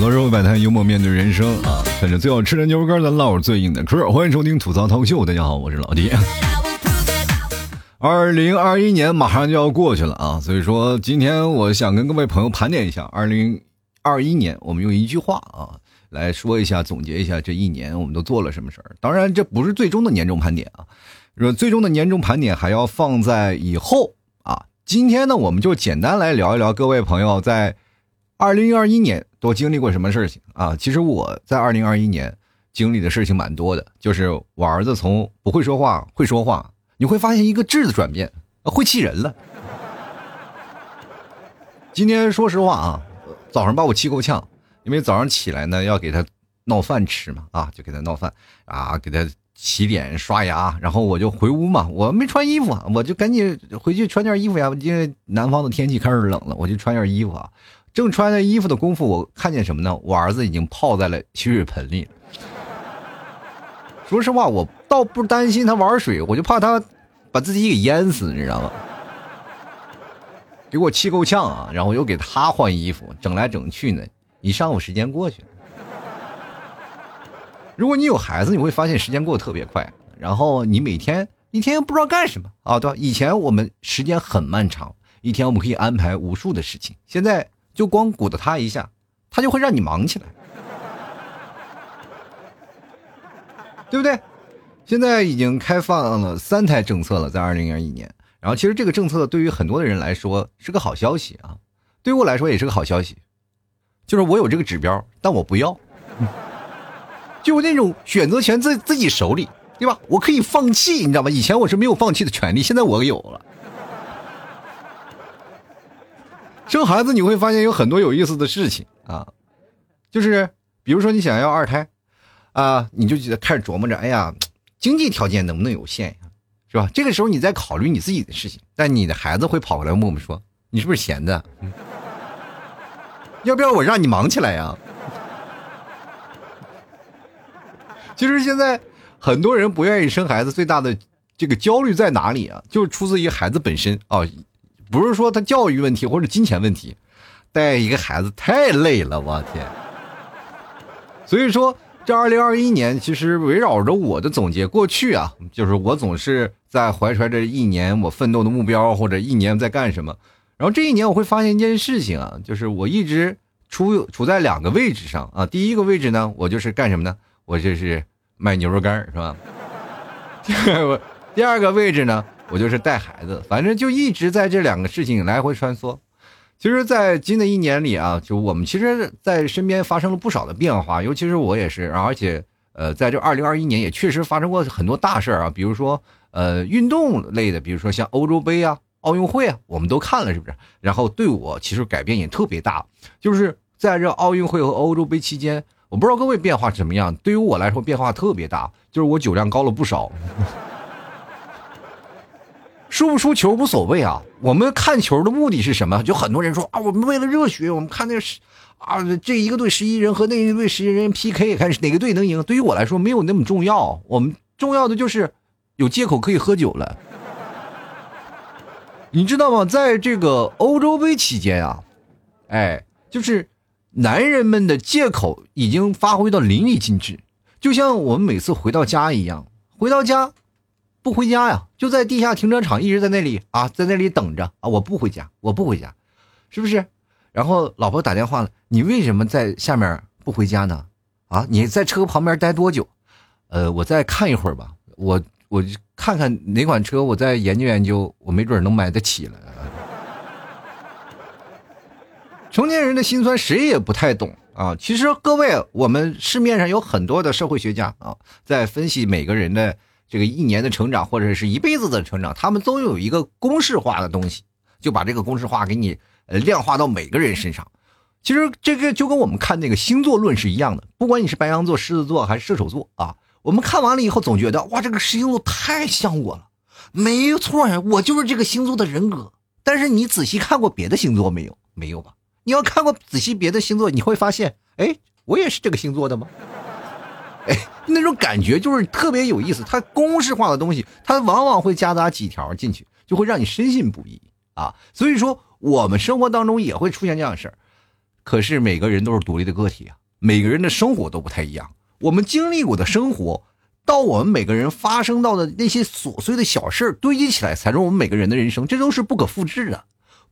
吐槽社会百态，幽默面对人生啊！趁着最好吃的牛肉干，咱唠最硬的嗑。欢迎收听吐槽涛秀，大家好，我是老弟。二零二一年马上就要过去了啊，所以说今天我想跟各位朋友盘点一下二零二一年，我们用一句话啊来说一下，总结一下这一年我们都做了什么事儿。当然，这不是最终的年终盘点啊，说最终的年终盘点还要放在以后啊。今天呢，我们就简单来聊一聊各位朋友在二零二一年都经历过什么事情啊。其实我在二零二一年经历的事情蛮多的，就是我儿子从不会说话会说话。你会发现一个质的转变，会气人了。今天说实话啊，早上把我气够呛，因为早上起来呢要给他闹饭吃嘛，啊，就给他闹饭啊，给他洗脸刷牙，然后我就回屋嘛，我没穿衣服，我就赶紧回去穿件衣服呀，因为南方的天气开始冷了，我就穿件衣服啊。正穿着衣服的功夫，我看见什么呢？我儿子已经泡在了洗水盆里。说实话，我倒不担心他玩水，我就怕他把自己给淹死，你知道吗？给我气够呛啊！然后又给他换衣服，整来整去呢，一上午时间过去了。如果你有孩子，你会发现时间过得特别快。然后你每天一天不知道干什么啊？对吧？以前我们时间很漫长，一天我们可以安排无数的事情，现在就光鼓捣他一下，他就会让你忙起来。对不对？现在已经开放了三胎政策了，在二零二一年。然后，其实这个政策对于很多的人来说是个好消息啊，对于我来说也是个好消息。就是我有这个指标，但我不要，就那种选择权在自己手里，对吧？我可以放弃，你知道吗？以前我是没有放弃的权利，现在我有了。生孩子你会发现有很多有意思的事情啊，就是比如说你想要二胎。啊，你就觉得开始琢磨着，哎呀，经济条件能不能有限呀，是吧？这个时候你在考虑你自己的事情，但你的孩子会跑过来问我们说：“你是不是闲的？要不要我让你忙起来呀？” 其实现在很多人不愿意生孩子，最大的这个焦虑在哪里啊？就是出自于孩子本身啊，不是说他教育问题或者金钱问题，带一个孩子太累了，我天！所以说。这二零二一年，其实围绕着我的总结，过去啊，就是我总是在怀揣着一年我奋斗的目标，或者一年在干什么。然后这一年，我会发现一件事情啊，就是我一直处处在两个位置上啊。第一个位置呢，我就是干什么呢？我就是卖牛肉干，是吧？第 二第二个位置呢，我就是带孩子，反正就一直在这两个事情来回穿梭。其实，在新的一年里啊，就我们其实，在身边发生了不少的变化，尤其是我也是，而且，呃，在这二零二一年也确实发生过很多大事儿啊，比如说，呃，运动类的，比如说像欧洲杯啊、奥运会啊，我们都看了，是不是？然后对我其实改变也特别大，就是在这奥运会和欧洲杯期间，我不知道各位变化怎么样，对于我来说变化特别大，就是我酒量高了不少。输不输球无所谓啊，我们看球的目的是什么？就很多人说啊，我们为了热血，我们看那个是啊，这一个队十一人和那一个队十一人 PK，看哪个队能赢。对于我来说没有那么重要，我们重要的就是有借口可以喝酒了。你知道吗？在这个欧洲杯期间啊，哎，就是男人们的借口已经发挥到淋漓尽致，就像我们每次回到家一样，回到家。不回家呀，就在地下停车场一直在那里啊，在那里等着啊！我不回家，我不回家，是不是？然后老婆打电话了，你为什么在下面不回家呢？啊，你在车旁边待多久？呃，我再看一会儿吧，我我看看哪款车，我再研究研究，我没准能买得起了。成年人的心酸谁也不太懂啊！其实各位，我们市面上有很多的社会学家啊，在分析每个人的。这个一年的成长，或者是一辈子的成长，他们都有一个公式化的东西，就把这个公式化给你呃量化到每个人身上。其实这个就跟我们看那个星座论是一样的，不管你是白羊座、狮子座还是射手座啊，我们看完了以后总觉得哇，这个星座太像我了，没错呀，我就是这个星座的人格。但是你仔细看过别的星座没有？没有吧？你要看过仔细别的星座，你会发现，哎，我也是这个星座的吗？哎，那种感觉就是特别有意思。它公式化的东西，它往往会夹杂几条进去，就会让你深信不疑啊。所以说，我们生活当中也会出现这样的事儿。可是每个人都是独立的个体啊，每个人的生活都不太一样。我们经历过的生活，到我们每个人发生到的那些琐碎的小事堆积起来，才是我们每个人的人生。这都是不可复制的、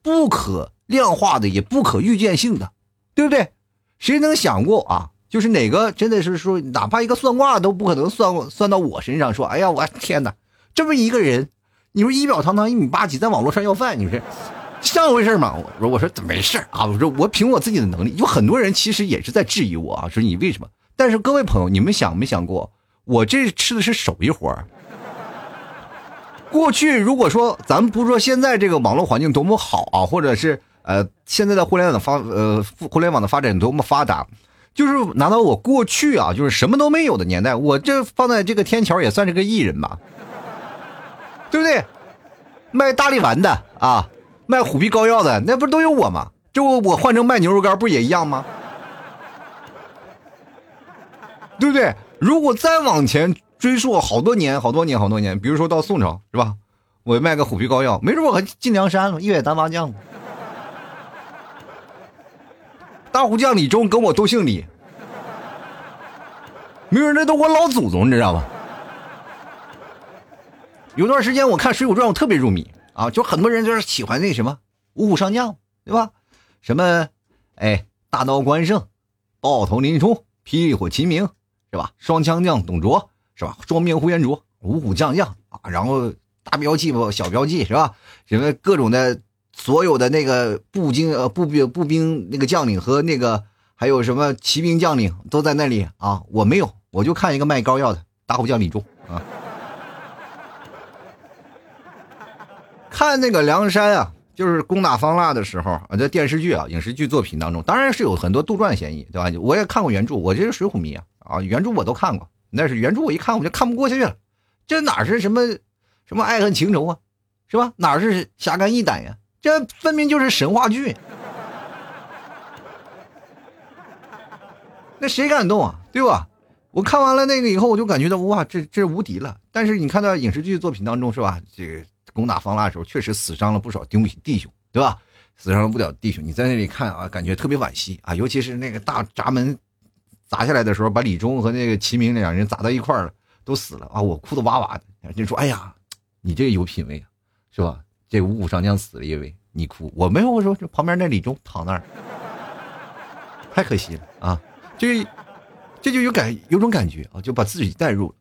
不可量化的，也不可预见性的，对不对？谁能想过啊？就是哪个真的是说，哪怕一个算卦都不可能算算到我身上。说，哎呀，我天哪，这么一个人，你说仪表堂堂一米八几，在网络上要饭，你说像回事吗？我说，我说没事啊？我说我凭我自己的能力，有很多人其实也是在质疑我啊，说你为什么？但是各位朋友，你们想没想过，我这吃的是手艺活儿。过去如果说咱们不说现在这个网络环境多么好啊，或者是呃现在的互联网的发呃互联网的发展多么发达。就是拿到我过去啊，就是什么都没有的年代，我这放在这个天桥也算是个艺人吧，对不对？卖大力丸的啊，卖虎皮膏药的，那不都有我吗？就我换成卖牛肉干，不也一样吗？对不对？如果再往前追溯好多年、好多年、好多年，比如说到宋朝，是吧？我卖个虎皮膏药，没准我还进梁山了，一百单麻将。大胡将李忠跟我都姓李，没有，那都我老祖宗，你知道吗？有段时间我看《水浒传》，我特别入迷啊，就很多人就是喜欢那什么五虎上将，对吧？什么哎，大刀关胜、豹头林冲、霹雳火秦明，是吧？双枪将董卓，是吧？双面呼延灼，五虎将将啊，然后大标记不小标记，是吧？什么各种的。所有的那个步兵呃步兵步兵那个将领和那个还有什么骑兵将领都在那里啊，我没有，我就看一个卖膏药的打虎将李忠啊。看那个梁山啊，就是攻打方腊的时候啊，在电视剧啊影视剧作品当中，当然是有很多杜撰嫌疑，对吧？我也看过原著，我这是水浒迷啊啊，原著我都看过，那是原著我一看我就看不过去了，这哪是什么什么爱恨情仇啊，是吧？哪是侠肝义胆呀？这分明就是神话剧，那谁敢动啊？对吧？我看完了那个以后，我就感觉到哇，这这无敌了。但是你看到影视剧作品当中是吧？这个攻打方腊的时候，确实死伤了不少兄弟弟兄，对吧？死伤不少弟兄。你在那里看啊，感觉特别惋惜啊。尤其是那个大闸门砸下来的时候，把李忠和那个齐明两人砸到一块了，都死了啊！我哭的哇哇的。人说：“哎呀，你这个有品位啊，是吧？”这五虎上将死了一位，你哭，我没有。我说这旁边那李忠躺那儿，太可惜了啊！这这就有感有种感觉啊，就把自己带入。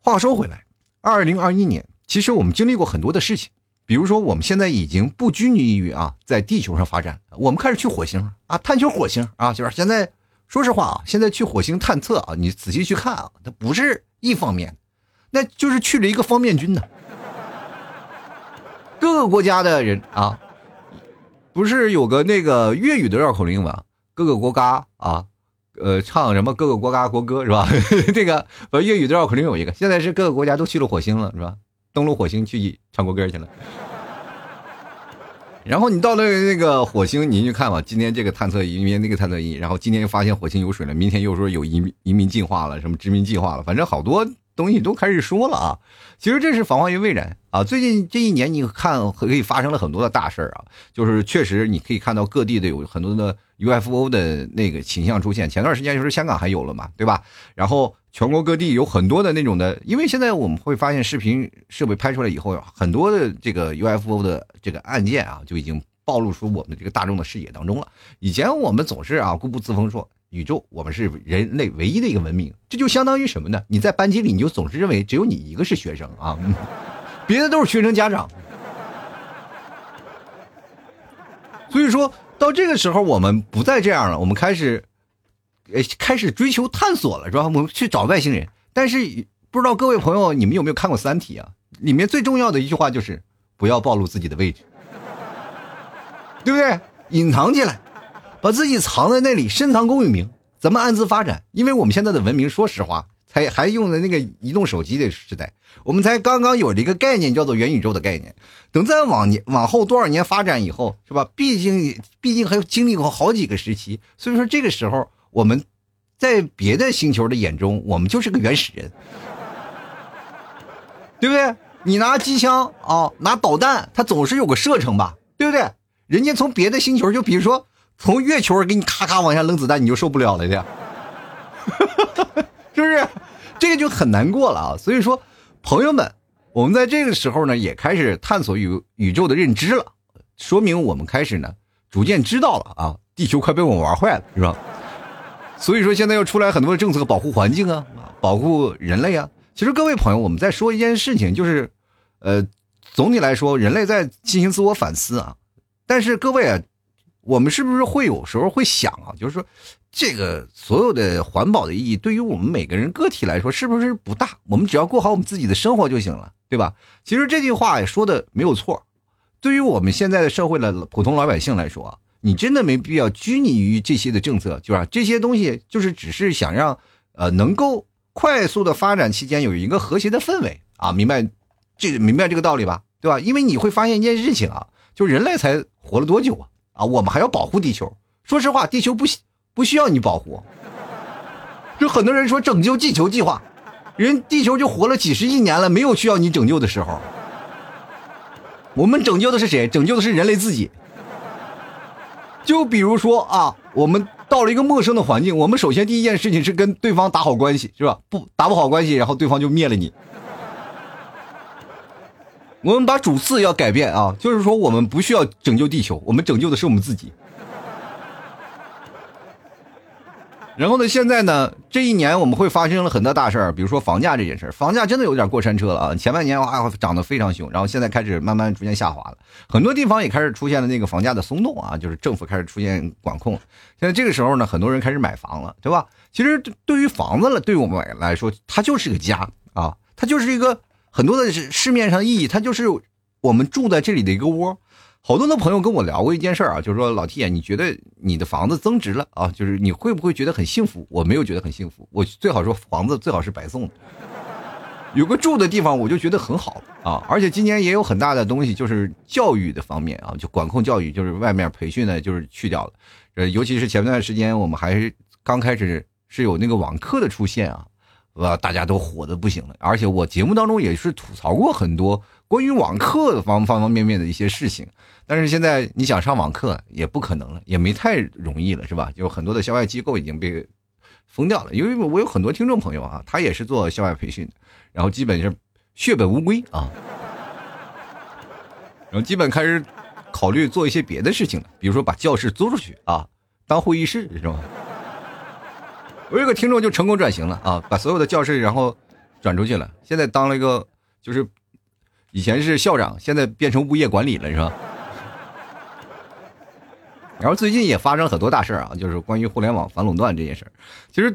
话说回来，二零二一年，其实我们经历过很多的事情，比如说我们现在已经不拘泥于啊，在地球上发展，我们开始去火星啊，探求火星啊，就是现在，说实话啊，现在去火星探测啊，你仔细去看啊，它不是一方面，那就是去了一个方面军呢。各个国家的人啊，不是有个那个粤语的绕口令吗？各个国家啊，呃，唱什么各个国家国歌是吧？这个呃粤语的绕口令有一个，现在是各个国家都去了火星了是吧？登陆火星去唱国歌去了。然后你到了那个火星，你去看吧。今天这个探测仪，明天那个探测仪，然后今天又发现火星有水了，明天又说有移民移民进化了，什么殖民计划了，反正好多。东西都开始说了啊，其实这是防患于未然啊。最近这一年，你看可以发生了很多的大事啊，就是确实你可以看到各地的有很多的 UFO 的那个形象出现。前段时间就是香港还有了嘛，对吧？然后全国各地有很多的那种的，因为现在我们会发现视频设备拍出来以后，很多的这个 UFO 的这个案件啊，就已经暴露出我们这个大众的视野当中了。以前我们总是啊固步自封说。宇宙，我们是人类唯一的一个文明，这就相当于什么呢？你在班级里，你就总是认为只有你一个是学生啊，别的都是学生家长。所以说到这个时候，我们不再这样了，我们开始，呃，开始追求探索了，是吧？我们去找外星人。但是不知道各位朋友，你们有没有看过《三体》啊？里面最重要的一句话就是不要暴露自己的位置，对不对？隐藏起来。把自己藏在那里，深藏功与名，咱们暗自发展。因为我们现在的文明，说实话，才还用的那个移动手机的时代，我们才刚刚有了一个概念，叫做元宇宙的概念。等再往年往后多少年发展以后，是吧？毕竟毕竟还经历过好几个时期，所以说这个时候，我们在别的星球的眼中，我们就是个原始人，对不对？你拿机枪啊，拿导弹，它总是有个射程吧，对不对？人家从别的星球，就比如说。从月球给你咔咔往下扔子弹，你就受不了了的，是不是？这个就很难过了啊。所以说，朋友们，我们在这个时候呢，也开始探索宇宇宙的认知了，说明我们开始呢，逐渐知道了啊，地球快被我们玩坏了，是吧？所以说，现在又出来很多的政策保护环境啊，保护人类啊。其实各位朋友，我们在说一件事情，就是，呃，总体来说，人类在进行自我反思啊。但是各位啊，我们是不是会有时候会想啊，就是说，这个所有的环保的意义，对于我们每个人个体来说，是不是不大？我们只要过好我们自己的生活就行了，对吧？其实这句话也说的没有错。对于我们现在的社会的普通老百姓来说。你真的没必要拘泥于这些的政策，就是这些东西，就是只是想让，呃，能够快速的发展期间有一个和谐的氛围啊，明白，这明白这个道理吧，对吧？因为你会发现一件事情啊，就人类才活了多久啊？啊，我们还要保护地球。说实话，地球不不需要你保护。就很多人说拯救地球计划，人地球就活了几十亿年了，没有需要你拯救的时候。我们拯救的是谁？拯救的是人类自己。就比如说啊，我们到了一个陌生的环境，我们首先第一件事情是跟对方打好关系，是吧？不打不好关系，然后对方就灭了你。我们把主次要改变啊，就是说我们不需要拯救地球，我们拯救的是我们自己。然后呢？现在呢？这一年我们会发生了很多大事儿，比如说房价这件事儿，房价真的有点过山车了啊！前半年哇涨得非常凶，然后现在开始慢慢逐渐下滑了，很多地方也开始出现了那个房价的松动啊，就是政府开始出现管控。现在这个时候呢，很多人开始买房了，对吧？其实对于房子了，对我们来说，它就是个家啊，它就是一个很多的市面上意义，它就是我们住在这里的一个窝。好多的朋友跟我聊过一件事儿啊，就是说老 T 啊，你觉得你的房子增值了啊？就是你会不会觉得很幸福？我没有觉得很幸福，我最好说房子最好是白送的，有个住的地方我就觉得很好啊。而且今年也有很大的东西，就是教育的方面啊，就管控教育，就是外面培训呢，就是去掉了。呃，尤其是前段时间我们还是刚开始是有那个网课的出现啊，呃，大家都火的不行了。而且我节目当中也是吐槽过很多关于网课方方方面面的一些事情。但是现在你想上网课也不可能了，也没太容易了，是吧？就很多的校外机构已经被封掉了。因为我有很多听众朋友啊，他也是做校外培训的，然后基本是血本无归啊，然后基本开始考虑做一些别的事情了，比如说把教室租出去啊，当会议室是吧？我有个听众就成功转型了啊，把所有的教室然后转出去了，现在当了一个就是以前是校长，现在变成物业管理了，是吧？然后最近也发生很多大事啊，就是关于互联网反垄断这件事儿，其实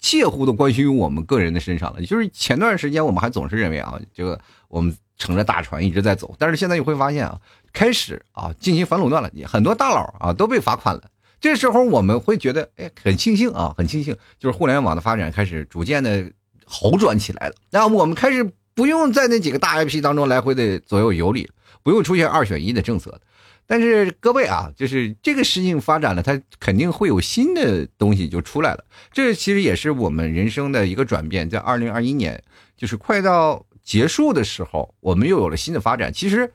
切乎的关系于我们个人的身上了。就是前段时间我们还总是认为啊，这个我们乘着大船一直在走，但是现在你会发现啊，开始啊进行反垄断了，很多大佬啊都被罚款了。这时候我们会觉得，哎，很庆幸啊，很庆幸，就是互联网的发展开始逐渐的好转起来了。那我们开始不用在那几个大 IP 当中来回的左右游离，不用出现二选一的政策。但是各位啊，就是这个事情发展了，它肯定会有新的东西就出来了。这其实也是我们人生的一个转变。在二零二一年，就是快到结束的时候，我们又有了新的发展。其实，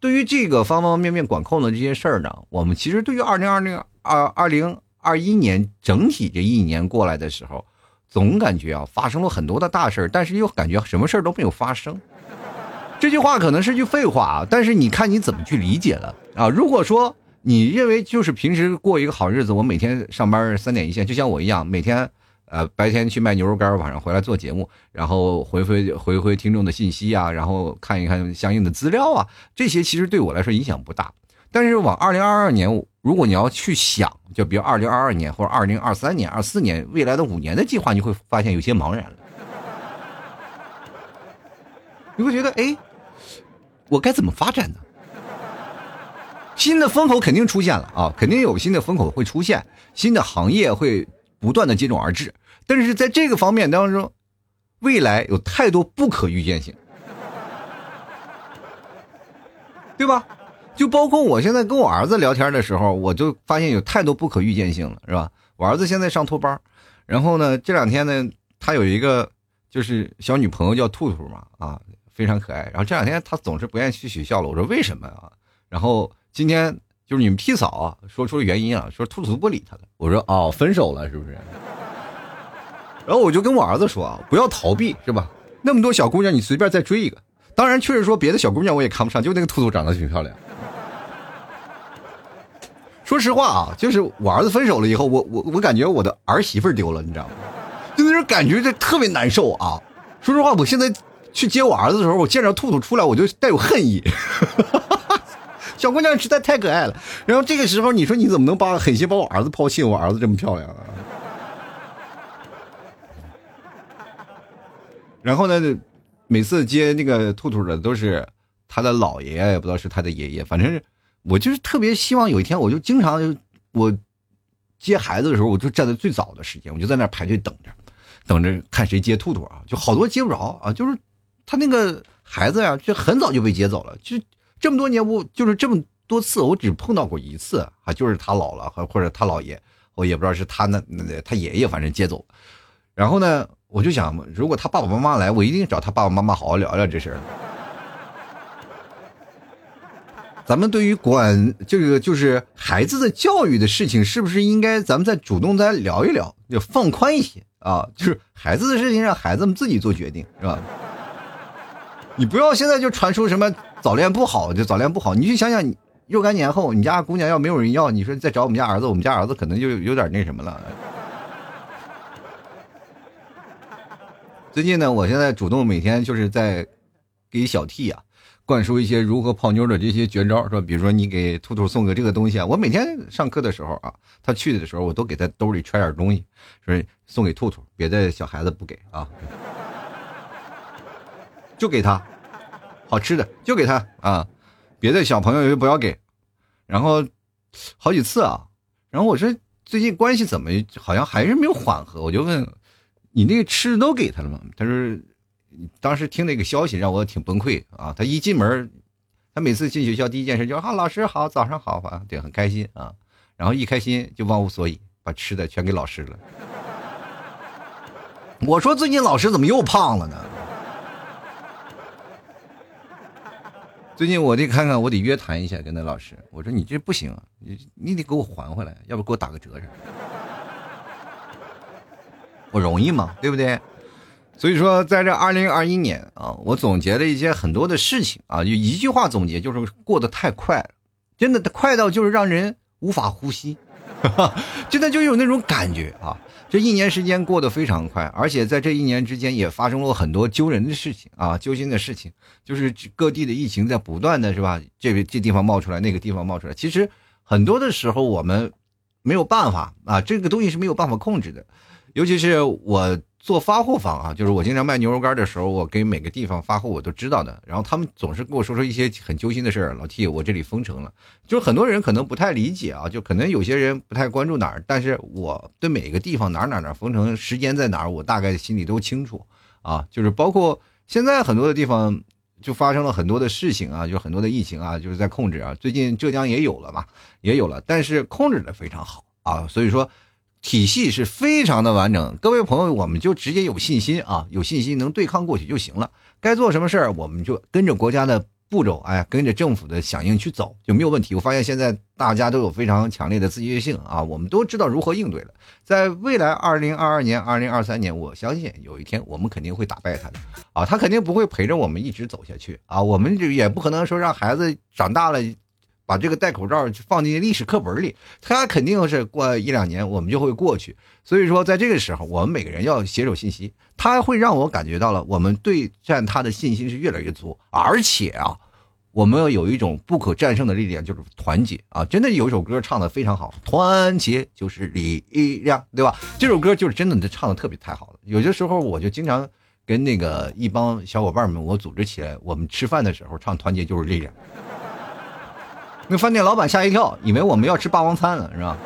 对于这个方方面面管控的这些事儿呢，我们其实对于二零二零二二零二一年整体这一年过来的时候，总感觉啊发生了很多的大事儿，但是又感觉什么事儿都没有发生。这句话可能是句废话啊，但是你看你怎么去理解了啊？如果说你认为就是平时过一个好日子，我每天上班三点一线，就像我一样，每天呃白天去卖牛肉干，晚上回来做节目，然后回回回回听众的信息啊，然后看一看相应的资料啊，这些其实对我来说影响不大。但是往二零二二年，如果你要去想，就比如二零二二年或者二零二三年、二四年未来的五年的计划，你会发现有些茫然了。你会觉得哎？我该怎么发展呢？新的风口肯定出现了啊，肯定有新的风口会出现，新的行业会不断的接踵而至。但是在这个方面当中，未来有太多不可预见性，对吧？就包括我现在跟我儿子聊天的时候，我就发现有太多不可预见性了，是吧？我儿子现在上托班，然后呢，这两天呢，他有一个就是小女朋友叫兔兔嘛，啊。非常可爱，然后这两天他总是不愿意去学校了。我说为什么啊？然后今天就是你们替嫂啊，说出了原因啊，说兔兔不理他了。我说哦，分手了是不是？然后我就跟我儿子说啊，不要逃避是吧？那么多小姑娘，你随便再追一个。当然，确实说别的小姑娘我也看不上，就那个兔兔长得挺漂亮。说实话啊，就是我儿子分手了以后，我我我感觉我的儿媳妇丢了，你知道吗？就那种感觉，就特别难受啊。说实话，我现在去接我儿子的时候，我见着兔兔出来，我就带有恨意。小姑娘实在太可爱了。然后这个时候，你说你怎么能把狠心把我儿子抛弃？我儿子这么漂亮啊！然后呢，每次接那个兔兔的都是他的姥爷，也不知道是他的爷爷。反正是我就是特别希望有一天，我就经常我接孩子的时候，我就站在最早的时间，我就在那排队等着，等着看谁接兔兔啊。就好多接不着啊，就是他那个孩子呀，就很早就被接走了。就这么多年，我就是这么多次，我只碰到过一次啊，就是他姥姥和或者他姥爷，我也不知道是他那那他爷爷，反正接走。然后呢？我就想，如果他爸爸妈妈来，我一定找他爸爸妈妈好好聊聊这事儿。咱们对于管这个就是孩子的教育的事情，是不是应该咱们再主动再聊一聊，就放宽一些啊？就是孩子的事情让孩子们自己做决定，是吧？你不要现在就传出什么早恋不好，就早恋不好。你去想想，若干年后，你家姑娘要没有人要，你说再找我们家儿子，我们家儿子可能就有点那什么了。最近呢，我现在主动每天就是在给小 T 啊灌输一些如何泡妞的这些绝招，是吧？比如说你给兔兔送个这个东西啊，我每天上课的时候啊，他去的时候我都给他兜里揣点东西，说送给兔兔，别的小孩子不给啊，就给他好吃的，就给他啊，别的小朋友就不要给。然后好几次啊，然后我说最近关系怎么好像还是没有缓和，我就问。你那个吃的都给他了吗？他说，当时听那个消息让我挺崩溃啊。他一进门，他每次进学校第一件事就啊，老师好，早上好啊，对，很开心啊。然后一开心就忘乎所以，把吃的全给老师了。我说最近老师怎么又胖了呢？最近我得看看，我得约谈一下跟那老师。我说你这不行，你你得给我还回来，要不给我打个折。我容易嘛，对不对？所以说，在这二零二一年啊，我总结了一些很多的事情啊，就一句话总结，就是过得太快了，真的快到就是让人无法呼吸，真的就有那种感觉啊！这一年时间过得非常快，而且在这一年之间也发生了很多揪人的事情啊，揪心的事情，就是各地的疫情在不断的是吧？这个这地方冒出来，那个地方冒出来，其实很多的时候我们没有办法啊，这个东西是没有办法控制的。尤其是我做发货方啊，就是我经常卖牛肉干的时候，我给每个地方发货，我都知道的。然后他们总是跟我说说一些很揪心的事儿。老 T，我这里封城了，就是很多人可能不太理解啊，就可能有些人不太关注哪儿，但是我对每个地方哪哪哪封城，时间在哪儿，我大概心里都清楚啊。就是包括现在很多的地方就发生了很多的事情啊，就很多的疫情啊，就是在控制啊。最近浙江也有了嘛，也有了，但是控制的非常好啊，所以说。体系是非常的完整，各位朋友，我们就直接有信心啊，有信心能对抗过去就行了。该做什么事儿，我们就跟着国家的步骤，哎，跟着政府的响应去走就没有问题。我发现现在大家都有非常强烈的自觉性啊，我们都知道如何应对了。在未来二零二二年、二零二三年，我相信有一天我们肯定会打败他的啊，他肯定不会陪着我们一直走下去啊，我们就也不可能说让孩子长大了。把这个戴口罩放进历史课本里，他肯定是过一两年我们就会过去。所以说，在这个时候，我们每个人要携手信息，他会让我感觉到了我们对战他的信心是越来越足，而且啊，我们要有一种不可战胜的力量，就是团结啊！真的有一首歌唱的非常好，团结就是力量，对吧？这首歌就是真的，唱的特别太好了。有些时候我就经常跟那个一帮小伙伴们，我组织起来，我们吃饭的时候唱团结就是力量。那饭店老板吓一跳，以为我们要吃霸王餐了，是吧？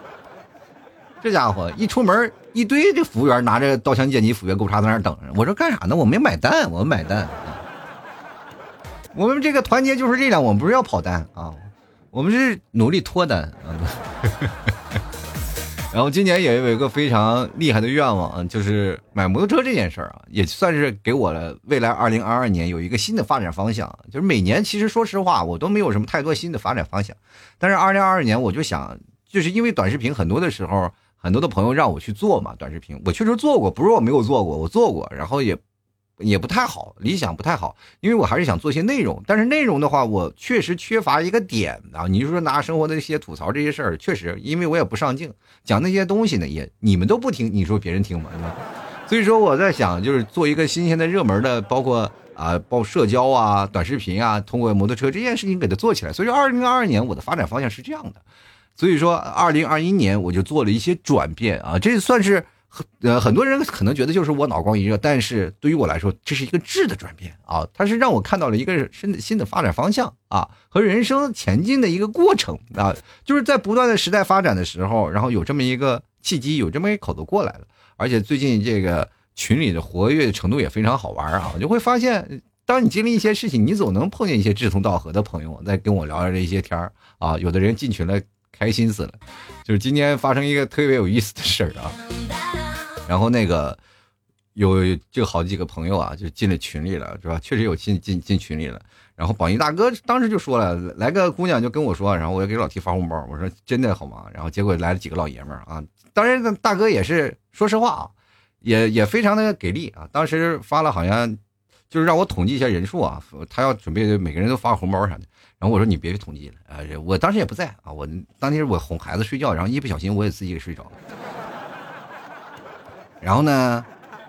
这家伙一出门，一堆这服务员拿着刀枪剑戟斧钺钩叉在那等着。我说干啥呢？我没买单，我买单。我们这个团结就是力量，我们不是要跑单啊，我们是努力脱单啊。然后今年也有一个非常厉害的愿望，就是买摩托车这件事儿啊，也算是给我了未来二零二二年有一个新的发展方向。就是每年其实说实话，我都没有什么太多新的发展方向，但是二零二二年我就想，就是因为短视频很多的时候，很多的朋友让我去做嘛，短视频我确实做过，不是我没有做过，我做过，然后也。也不太好，理想不太好，因为我还是想做些内容，但是内容的话，我确实缺乏一个点啊。你就说拿生活的一些吐槽这些事儿，确实，因为我也不上镜，讲那些东西呢，也你们都不听，你说别人听吗？所以说我在想，就是做一个新鲜的、热门的，包括啊，包括社交啊、短视频啊，通过摩托车这件事情给它做起来。所以，二零二二年我的发展方向是这样的，所以说二零二一年我就做了一些转变啊，这算是。呃，很多人可能觉得就是我脑光一热，但是对于我来说，这是一个质的转变啊，它是让我看到了一个新的新的发展方向啊，和人生前进的一个过程啊，就是在不断的时代发展的时候，然后有这么一个契机，有这么一口子过来了，而且最近这个群里的活跃程度也非常好玩啊，我就会发现，当你经历一些事情，你总能碰见一些志同道合的朋友在跟我聊着这些天儿啊，有的人进群了，开心死了，就是今天发生一个特别有意思的事儿啊。然后那个有就好几个朋友啊，就进了群里了，是吧？确实有进进进群里了。然后榜一大哥当时就说了，来个姑娘就跟我说，然后我就给老 T 发红包，我说真的好吗？然后结果来了几个老爷们儿啊，当然大哥也是说实话啊，也也非常的给力啊。当时发了好像就是让我统计一下人数啊，他要准备每个人都发红包啥的。然后我说你别统计了啊，我当时也不在啊，我当天我哄孩子睡觉，然后一不小心我也自己给睡着了。然后呢，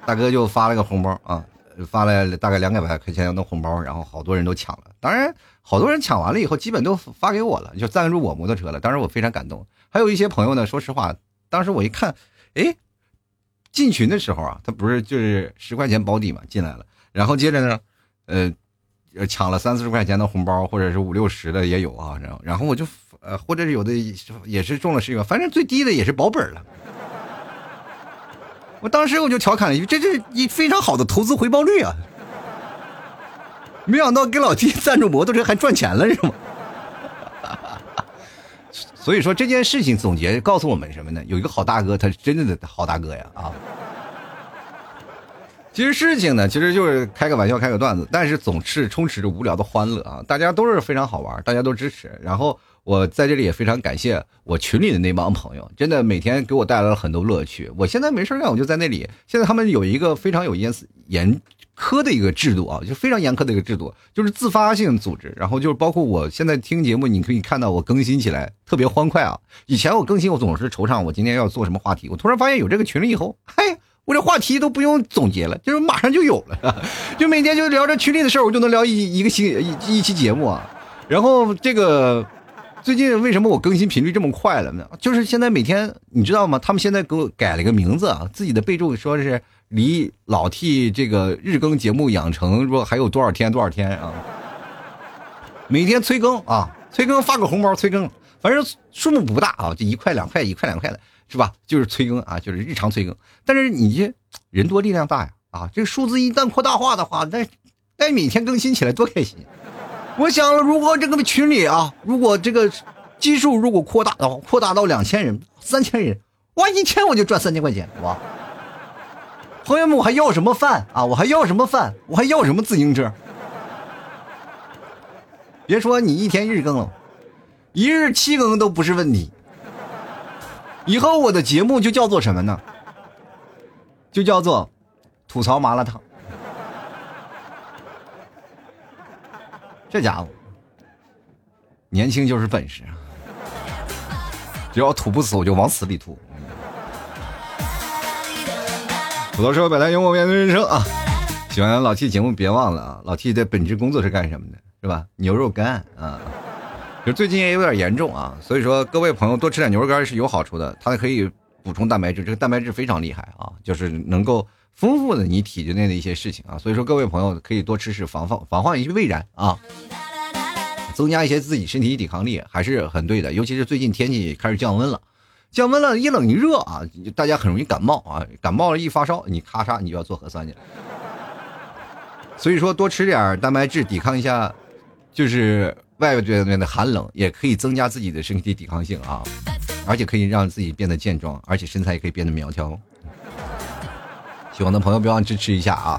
大哥就发了个红包啊，发了大概两百块钱的红包，然后好多人都抢了。当然，好多人抢完了以后，基本都发给我了，就赞助我摩托车了。当时我非常感动。还有一些朋友呢，说实话，当时我一看，哎，进群的时候啊，他不是就是十块钱保底嘛，进来了。然后接着呢，呃，抢了三四十块钱的红包，或者是五六十的也有啊。然后，然后我就呃，或者是有的也是中了十元，反正最低的也是保本了。我当时我就调侃了一句：“这是一非常好的投资回报率啊！”没想到给老弟赞助摩托车还赚钱了，是吗？所以说这件事情总结告诉我们什么呢？有一个好大哥，他是真正的好大哥呀！啊，其实事情呢，其实就是开个玩笑，开个段子，但是总是充斥着无聊的欢乐啊！大家都是非常好玩，大家都支持，然后。我在这里也非常感谢我群里的那帮朋友，真的每天给我带来了很多乐趣。我现在没事干，我就在那里。现在他们有一个非常有严严苛的一个制度啊，就非常严苛的一个制度，就是自发性组织。然后就是包括我现在听节目，你可以看到我更新起来特别欢快啊。以前我更新我总是惆怅，我今天要做什么话题。我突然发现有这个群了以后，嘿，我这话题都不用总结了，就是马上就有了，就每天就聊着群里的事儿，我就能聊一一个新一一期节目啊。然后这个。最近为什么我更新频率这么快了呢？就是现在每天，你知道吗？他们现在给我改了个名字啊，自己的备注说是离老 T 这个日更节目养成说还有多少天多少天啊？每天催更啊，催更发个红包催更，反正数目不大啊，就一块两块一块两块的，是吧？就是催更啊，就是日常催更。但是你这人多力量大呀啊，这个数字一旦扩大化的话，那那每天更新起来多开心。我想，如果这个群里啊，如果这个基数如果扩大的话，扩大到两千人、三千人，哇，一天我就赚三千块钱，哇！朋友们，我还要什么饭啊？我还要什么饭？我还要什么自行车？别说你一天日更了，一日七更都不是问题。以后我的节目就叫做什么呢？就叫做吐槽麻辣烫。这家伙，年轻就是本事，只要吐不死，我就往死里吐。土豆社会百态幽默面对人生啊！喜欢老 T 节目，别忘了啊！老 T 的本职工作是干什么的？是吧？牛肉干啊！就最近也有点严重啊，所以说各位朋友多吃点牛肉干是有好处的，它可以补充蛋白质，这个蛋白质非常厉害啊，就是能够丰富的你体质内的一些事情啊，所以说各位朋友可以多吃吃，防防防患于未然啊。增加一些自己身体抵抗力还是很对的，尤其是最近天气开始降温了，降温了，一冷一热啊，大家很容易感冒啊，感冒了一发烧，你咔嚓你就要做核酸去了。所以说多吃点蛋白质，抵抗一下，就是外边的寒冷，也可以增加自己的身体抵抗性啊。而且可以让自己变得健壮，而且身材也可以变得苗条。喜欢的朋友别忘支持一下啊！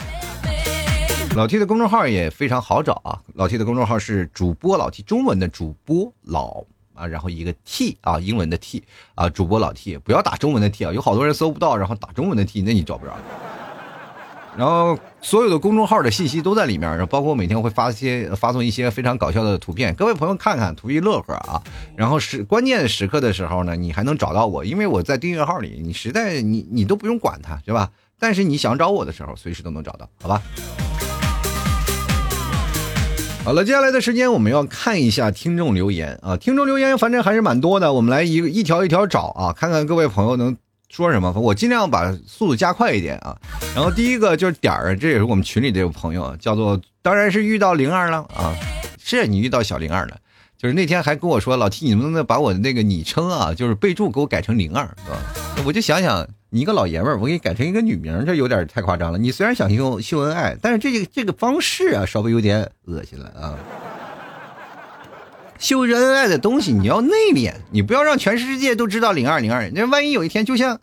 老 T 的公众号也非常好找啊，老 T 的公众号是主播老 T，中文的主播老啊，然后一个 T 啊，英文的 T 啊，主播老 T，不要打中文的 T 啊，有好多人搜不到，然后打中文的 T，那你找不着。然后所有的公众号的信息都在里面，然后包括每天会发些发送一些非常搞笑的图片，各位朋友看看图一乐呵啊。然后是关键时刻的时候呢，你还能找到我，因为我在订阅号里，你实在你你都不用管它，对吧？但是你想找我的时候，随时都能找到，好吧？好了，接下来的时间我们要看一下听众留言啊，听众留言反正还是蛮多的，我们来一一条一条找啊，看看各位朋友能说什么，我尽量把速度加快一点啊。然后第一个就是点儿，这也是我们群里这个朋友，叫做当然是遇到灵儿了啊，是你遇到小灵儿了，就是那天还跟我说老 T，你能不能把我的那个昵称啊，就是备注给我改成灵儿，是吧？我就想想。你一个老爷们儿，我给你改成一个女名，这有点太夸张了。你虽然想秀秀恩爱，但是这个这个方式啊，稍微有点恶心了啊。秀恩爱的东西你要内敛，你不要让全世界都知道零二零二。那万一有一天，就像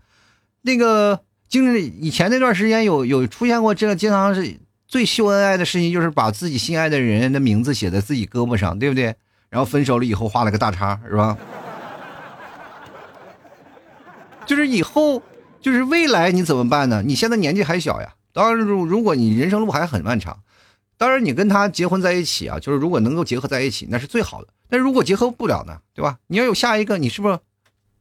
那个经历以前那段时间有有出现过这个，经常是最秀恩爱的事情，就是把自己心爱的人的名字写在自己胳膊上，对不对？然后分手了以后画了个大叉，是吧？就是以后。就是未来你怎么办呢？你现在年纪还小呀。当然，如如果你人生路还很漫长，当然你跟他结婚在一起啊，就是如果能够结合在一起，那是最好的。但如果结合不了呢，对吧？你要有下一个，你是不是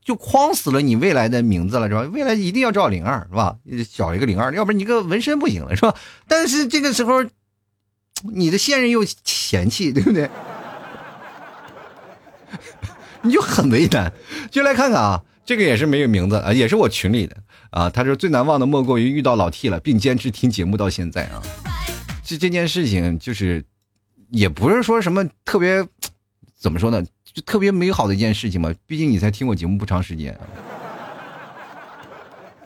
就框死了你未来的名字了，是吧？未来一定要找零二，是吧？找一个零二，要不然你个纹身不行了，是吧？但是这个时候，你的现任又嫌弃，对不对？你就很为难。就来看看啊，这个也是没有名字啊，也是我群里的。啊，他说最难忘的莫过于遇到老 T 了，并坚持听节目到现在啊。这这件事情就是，也不是说什么特别，怎么说呢，就特别美好的一件事情嘛。毕竟你才听我节目不长时间。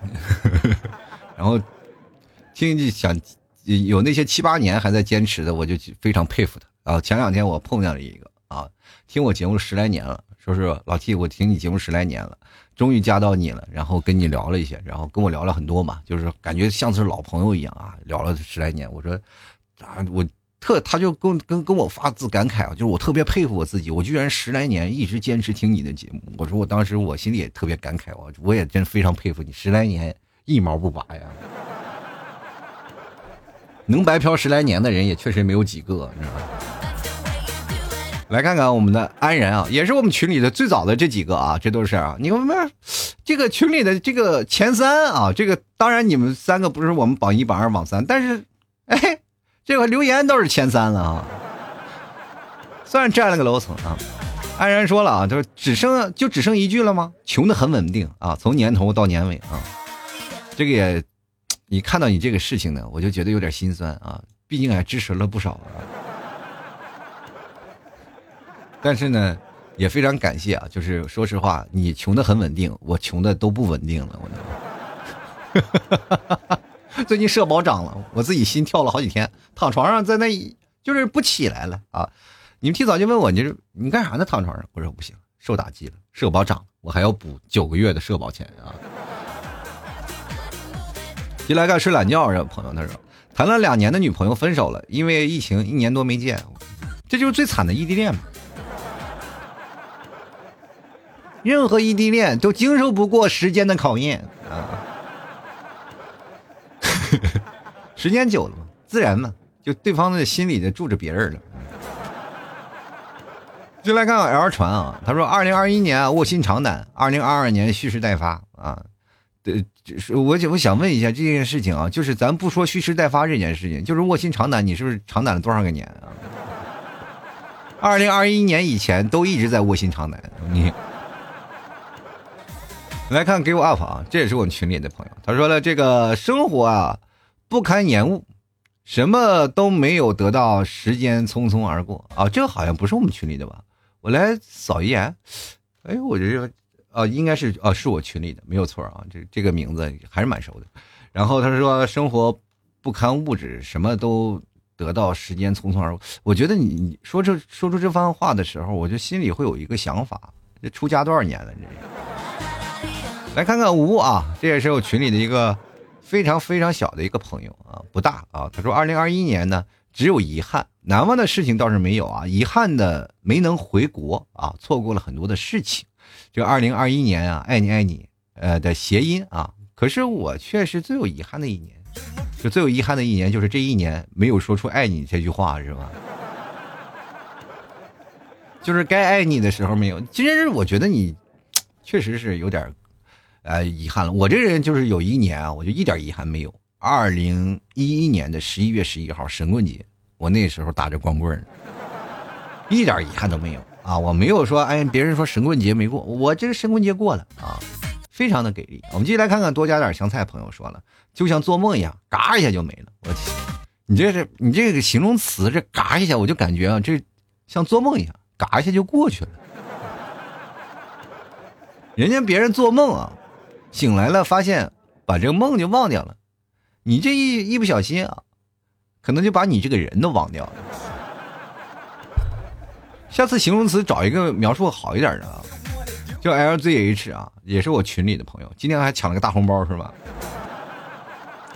然后听想有那些七八年还在坚持的，我就非常佩服他啊。前两天我碰见了一个啊，听我节目十来年了，说是老 T，我听你节目十来年了。终于加到你了，然后跟你聊了一些，然后跟我聊了很多嘛，就是感觉像是老朋友一样啊，聊了十来年。我说，啊，我特他就跟跟跟我发自感慨啊，就是我特别佩服我自己，我居然十来年一直坚持听你的节目。我说我当时我心里也特别感慨，我我也真非常佩服你，十来年一毛不拔呀，能白嫖十来年的人也确实没有几个，你知道吗？来看看我们的安然啊，也是我们群里的最早的这几个啊，这都是啊，你们这个群里的这个前三啊，这个当然你们三个不是我们榜一、榜二、榜三，但是，哎，这个留言倒是前三了啊，算是占了个楼层啊。安然说了啊，他说只剩就只剩一句了吗？穷的很稳定啊，从年头到年尾啊，这个也，你看到你这个事情呢，我就觉得有点心酸啊，毕竟还支持了不少啊。但是呢，也非常感谢啊！就是说实话，你穷的很稳定，我穷的都不稳定了。我 最近社保涨了，我自己心跳了好几天，躺床上在那就是不起来了啊！你们提早就问我，你是你干啥呢？躺床上，我说不行，受打击了，社保涨了，我还要补九个月的社保钱啊！进来干睡懒觉这朋友他说，谈了两年的女朋友分手了，因为疫情一年多没见，这就是最惨的异地恋嘛。任何异地恋都经受不过时间的考验啊！时间久了嘛，自然嘛，就对方的心里就住着别人了。就来看看 L 传啊，他说：“二零二一年卧薪尝胆，二零二二年蓄势待发啊。”对，就是我我想问一下这件事情啊，就是咱不说蓄势待发这件事情，就是卧薪尝胆，你是不是尝胆了多少个年啊？二零二一年以前都一直在卧薪尝胆，你。来看，给我 up 啊！这也是我们群里的朋友，他说了：“这个生活啊，不堪延误，什么都没有得到，时间匆匆而过啊！”这好像不是我们群里的吧？我来扫一眼，哎，我这个啊，应该是啊，是我群里的，没有错啊，这这个名字还是蛮熟的。然后他说：“生活不堪物质，什么都得到，时间匆匆而过。”我觉得你你说这说出这番话的时候，我就心里会有一个想法：这出家多少年了？这。来看看吴啊，这也是我群里的一个非常非常小的一个朋友啊，不大啊。他说，二零二一年呢，只有遗憾，难忘的事情倒是没有啊。遗憾的没能回国啊，错过了很多的事情。这二零二一年啊，爱你爱你，呃的谐音啊。可是我却是最有遗憾的一年，就最有遗憾的一年，就是这一年没有说出爱你这句话，是吧？就是该爱你的时候没有。其实我觉得你确实是有点。呃，遗憾了，我这人就是有一年啊，我就一点遗憾没有。二零一一年的十一月十一号神棍节，我那时候打着光棍一点遗憾都没有啊！我没有说，哎，别人说神棍节没过，我这个神棍节过了啊，非常的给力。我们继续来看看多加点香菜。朋友说了，就像做梦一样，嘎一下就没了。我，你这是你这个形容词，这嘎一下我就感觉啊，这像做梦一样，嘎一下就过去了。人家别人做梦啊。醒来了，发现把这个梦就忘掉了，你这一一不小心啊，可能就把你这个人都忘掉了。下次形容词找一个描述好一点的啊，叫 LZH 啊，也是我群里的朋友，今天还抢了个大红包是吧？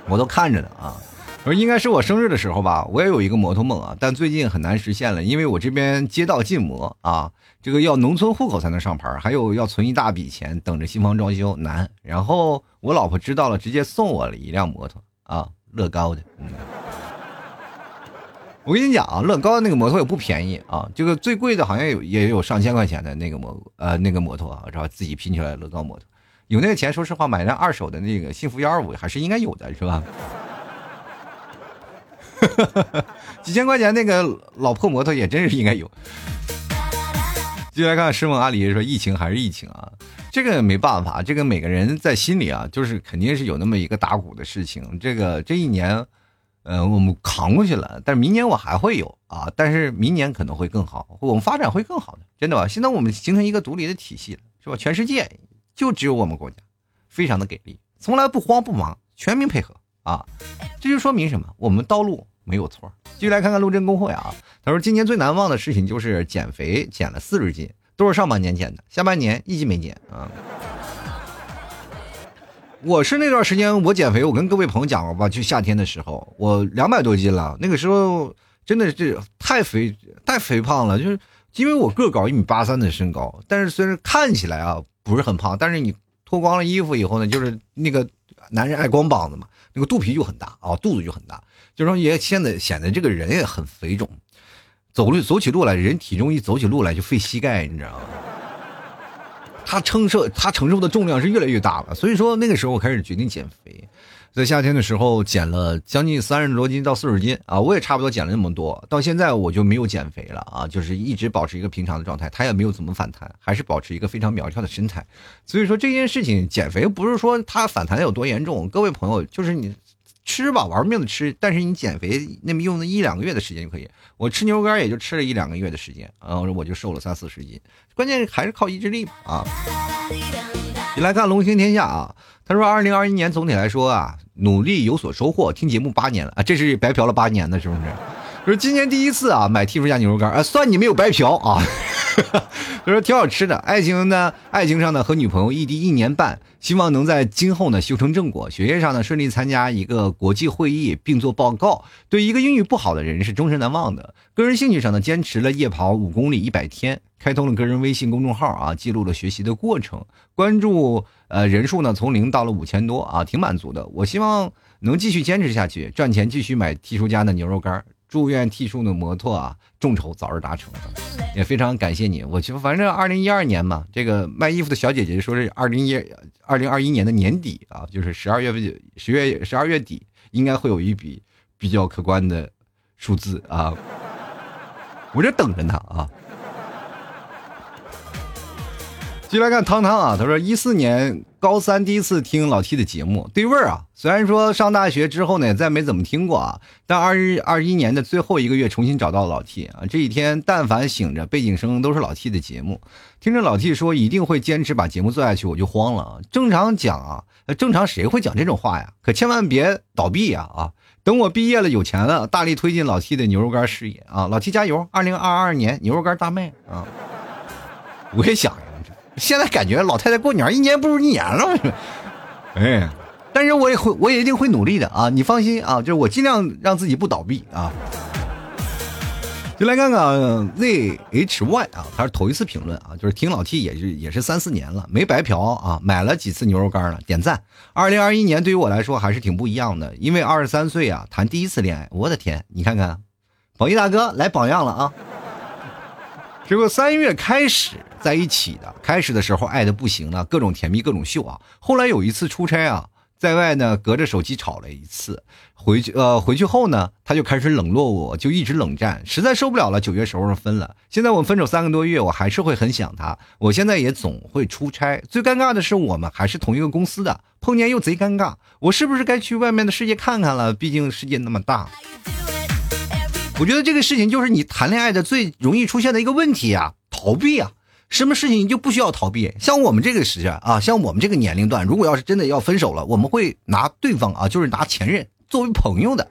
我都看着呢啊。我说应该是我生日的时候吧，我也有一个摩托梦啊，但最近很难实现了，因为我这边街道禁摩啊，这个要农村户口才能上牌，还有要存一大笔钱等着新房装修难。然后我老婆知道了，直接送我了一辆摩托啊，乐高的。嗯，我跟你讲啊，乐高的那个摩托也不便宜啊，这个最贵的好像有也有上千块钱的那个摩呃那个摩托啊，然后自己拼起来乐高摩托，有那个钱，说实话买辆二手的那个幸福幺二五还是应该有的，是吧？几千块钱那个老破摩托也真是应该有。继续来看师梦阿里说：“疫情还是疫情啊，这个没办法，这个每个人在心里啊，就是肯定是有那么一个打鼓的事情。这个这一年，呃，我们扛过去了，但是明年我还会有啊，但是明年可能会更好，我们发展会更好的，真的吧？现在我们形成一个独立的体系了，是吧？全世界就只有我们国家，非常的给力，从来不慌不忙，全民配合啊，这就说明什么？我们道路。”没有错，继续来看看陆贞公会啊。他说，今年最难忘的事情就是减肥，减了四十斤，都是上半年减的，下半年一斤没减啊。我是那段时间我减肥，我跟各位朋友讲过吧，就夏天的时候，我两百多斤了，那个时候真的是太肥太肥胖了，就是因为我个高一米八三的身高，但是虽然看起来啊不是很胖，但是你脱光了衣服以后呢，就是那个男人爱光膀子嘛，那个肚皮就很大啊，肚子就很大。就说也现在显得这个人也很肥肿，走路走起路来，人体重一走起路来就费膝盖，你知道吗？他承受他承受的重量是越来越大了，所以说那个时候我开始决定减肥，在夏天的时候减了将近三十多斤到四十斤啊，我也差不多减了那么多，到现在我就没有减肥了啊，就是一直保持一个平常的状态，他也没有怎么反弹，还是保持一个非常苗条的身材，所以说这件事情减肥不是说他反弹有多严重，各位朋友就是你。吃吧，玩命的吃，但是你减肥那么用那一两个月的时间就可以。我吃牛肉干也就吃了一两个月的时间，然后我就瘦了三四十斤。关键还是靠意志力啊！你来看龙行天下啊，他说二零二一年总体来说啊，努力有所收获。听节目八年了啊，这是白嫖了八年的，是不是？说今年第一次啊，买 T 叔家牛肉干啊，算你没有白嫖啊。他说挺好吃的。爱情呢，爱情上呢和女朋友异地一年半，希望能在今后呢修成正果。学业上呢顺利参加一个国际会议并做报告。对一个英语不好的人是终身难忘的。个人兴趣上呢坚持了夜跑五公里一百天，开通了个人微信公众号啊，记录了学习的过程。关注呃人数呢从零到了五千多啊，挺满足的。我希望能继续坚持下去，赚钱继续买 T 叔家的牛肉干。祝愿 T 叔的摩托啊，众筹早日达成。也非常感谢你。我就反正二零一二年嘛，这个卖衣服的小姐姐说是二零一二零二一年的年底啊，就是十二月份、十月、十二月底，应该会有一笔比较可观的数字啊。我这等着呢啊。继续来看汤汤啊，他说一四年高三第一次听老 T 的节目，对味儿啊。虽然说上大学之后呢，再没怎么听过啊，但二一二一年的最后一个月重新找到老 T 啊。这几天但凡醒着，背景声都是老 T 的节目，听着老 T 说一定会坚持把节目做下去，我就慌了。正常讲啊，正常谁会讲这种话呀？可千万别倒闭呀啊！等我毕业了有钱了，大力推进老 T 的牛肉干事业啊！老 T 加油！二零二二年牛肉干大卖啊！我也想。现在感觉老太太过年一年不如一年了。哎，但是我也会，我也一定会努力的啊！你放心啊，就是我尽量让自己不倒闭啊。就来看看 Z H Y 啊，他是头一次评论啊，就是听老 T 也是也是三四年了，没白嫖啊，买了几次牛肉干了，点赞。二零二一年对于我来说还是挺不一样的，因为二十三岁啊，谈第一次恋爱，我的天，你看看，榜一大哥来榜样了啊！这个三月开始在一起的，开始的时候爱的不行了，各种甜蜜，各种秀啊。后来有一次出差啊。在外呢，隔着手机吵了一次，回去呃回去后呢，他就开始冷落我，就一直冷战，实在受不了了，九月时候分了。现在我们分手三个多月，我还是会很想他。我现在也总会出差，最尴尬的是我们还是同一个公司的，碰见又贼尴尬。我是不是该去外面的世界看看了？毕竟世界那么大。我觉得这个事情就是你谈恋爱的最容易出现的一个问题啊，逃避啊。什么事情就不需要逃避？像我们这个时间啊，像我们这个年龄段，如果要是真的要分手了，我们会拿对方啊，就是拿前任作为朋友的。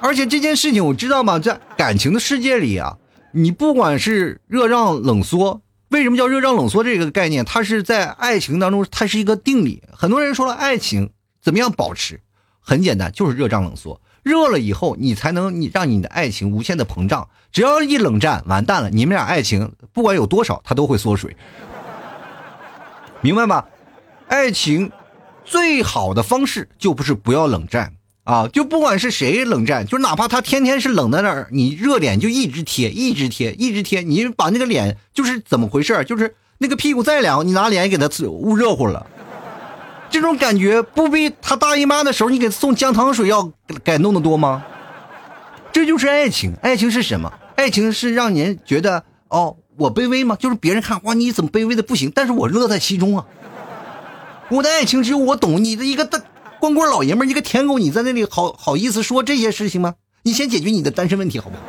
而且这件事情我知道吗？在感情的世界里啊，你不管是热胀冷缩，为什么叫热胀冷缩这个概念？它是在爱情当中，它是一个定理。很多人说了，爱情怎么样保持？很简单，就是热胀冷缩。热了以后，你才能你让你的爱情无限的膨胀。只要一冷战，完蛋了，你们俩爱情不管有多少，它都会缩水。明白吗？爱情最好的方式就不是不要冷战啊！就不管是谁冷战，就哪怕他天天是冷在那儿，你热脸就一直贴，一直贴，一直贴。你把那个脸就是怎么回事？就是那个屁股再凉，你拿脸给他捂热乎了。这种感觉不比他大姨妈的时候你给送姜糖水要感动的多吗？这就是爱情，爱情是什么？爱情是让人觉得哦，我卑微吗？就是别人看哇，你怎么卑微的不行？但是我乐在其中啊。我的爱情只有我懂，你的一个大光棍老爷们一个舔狗，你在那里好好意思说这些事情吗？你先解决你的单身问题好不好？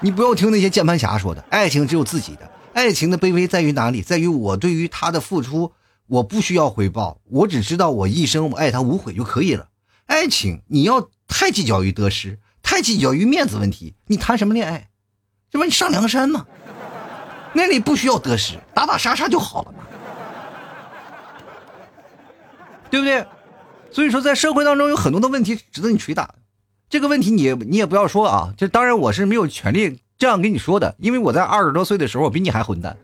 你不要听那些键盘侠说的，爱情只有自己的。爱情的卑微在于哪里？在于我对于他的付出。我不需要回报，我只知道我一生我爱他无悔就可以了。爱情你要太计较于得失，太计较于面子问题，你谈什么恋爱？这不你上梁山吗？那里不需要得失，打打杀杀就好了嘛，对不对？所以说，在社会当中有很多的问题值得你捶打。这个问题你你也不要说啊，这当然我是没有权利这样跟你说的，因为我在二十多岁的时候，我比你还混蛋。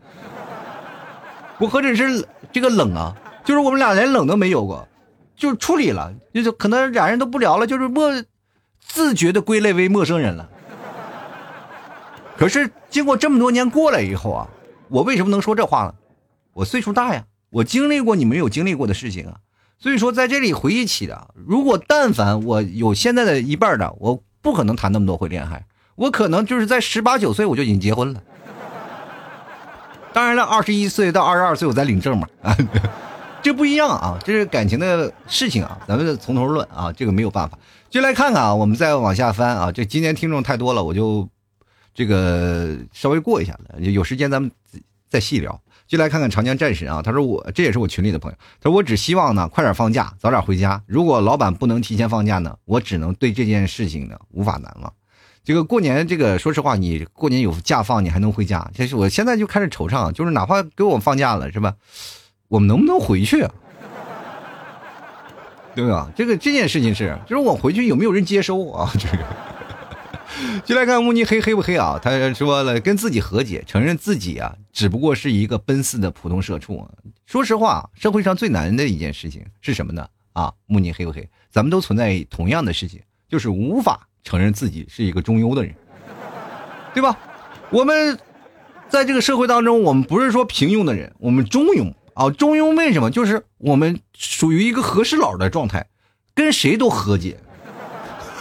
我何止是这个冷啊，就是我们俩连冷都没有过，就处理了，就是可能俩人都不聊了，就是陌自觉的归类为陌生人了。可是经过这么多年过来以后啊，我为什么能说这话呢？我岁数大呀，我经历过你没有经历过的事情啊，所以说在这里回忆起的，如果但凡我有现在的一半的，我不可能谈那么多回恋爱，我可能就是在十八九岁我就已经结婚了。当然了，二十一岁到二十二岁我在领证嘛，啊，这不一样啊，这是感情的事情啊，咱们从头论啊，这个没有办法。就来看看啊，我们再往下翻啊，这今天听众太多了，我就这个稍微过一下子，有时间咱们再细聊。就来看看长江战神啊，他说我这也是我群里的朋友，他说我只希望呢快点放假，早点回家。如果老板不能提前放假呢，我只能对这件事情呢无法难忘。这个过年，这个说实话，你过年有假放，你还能回家。其实我现在就开始惆怅，就是哪怕给我放假了，是吧？我们能不能回去？对吧？这个这件事情是，就是我回去有没有人接收啊？这个，就来看慕尼黑黑不黑啊？他说了，跟自己和解，承认自己啊，只不过是一个奔四的普通社畜。说实话，社会上最难的一件事情是什么呢？啊，慕尼黑不黑？咱们都存在同样的事情，就是无法。承认自己是一个中庸的人，对吧？我们在这个社会当中，我们不是说平庸的人，我们中庸啊。中庸为什么？就是我们属于一个和事佬的状态，跟谁都和解，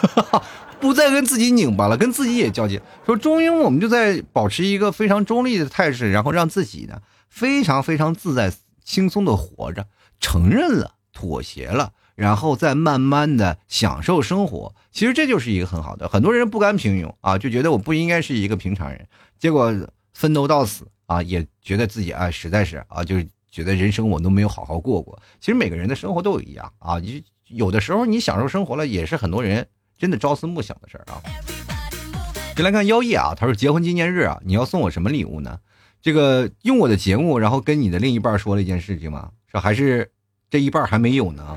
不再跟自己拧巴了，跟自己也交接。说中庸，我们就在保持一个非常中立的态势，然后让自己呢非常非常自在、轻松的活着，承认了，妥协了。然后再慢慢的享受生活，其实这就是一个很好的。很多人不甘平庸啊，就觉得我不应该是一个平常人，结果奋斗到死啊，也觉得自己啊实在是啊，就是觉得人生我都没有好好过过。其实每个人的生活都有一样啊，你有的时候你享受生活了，也是很多人真的朝思暮想的事儿啊。就来看妖夜啊，他说结婚纪念日啊，你要送我什么礼物呢？这个用我的节目，然后跟你的另一半说了一件事情吗？说还是这一半还没有呢？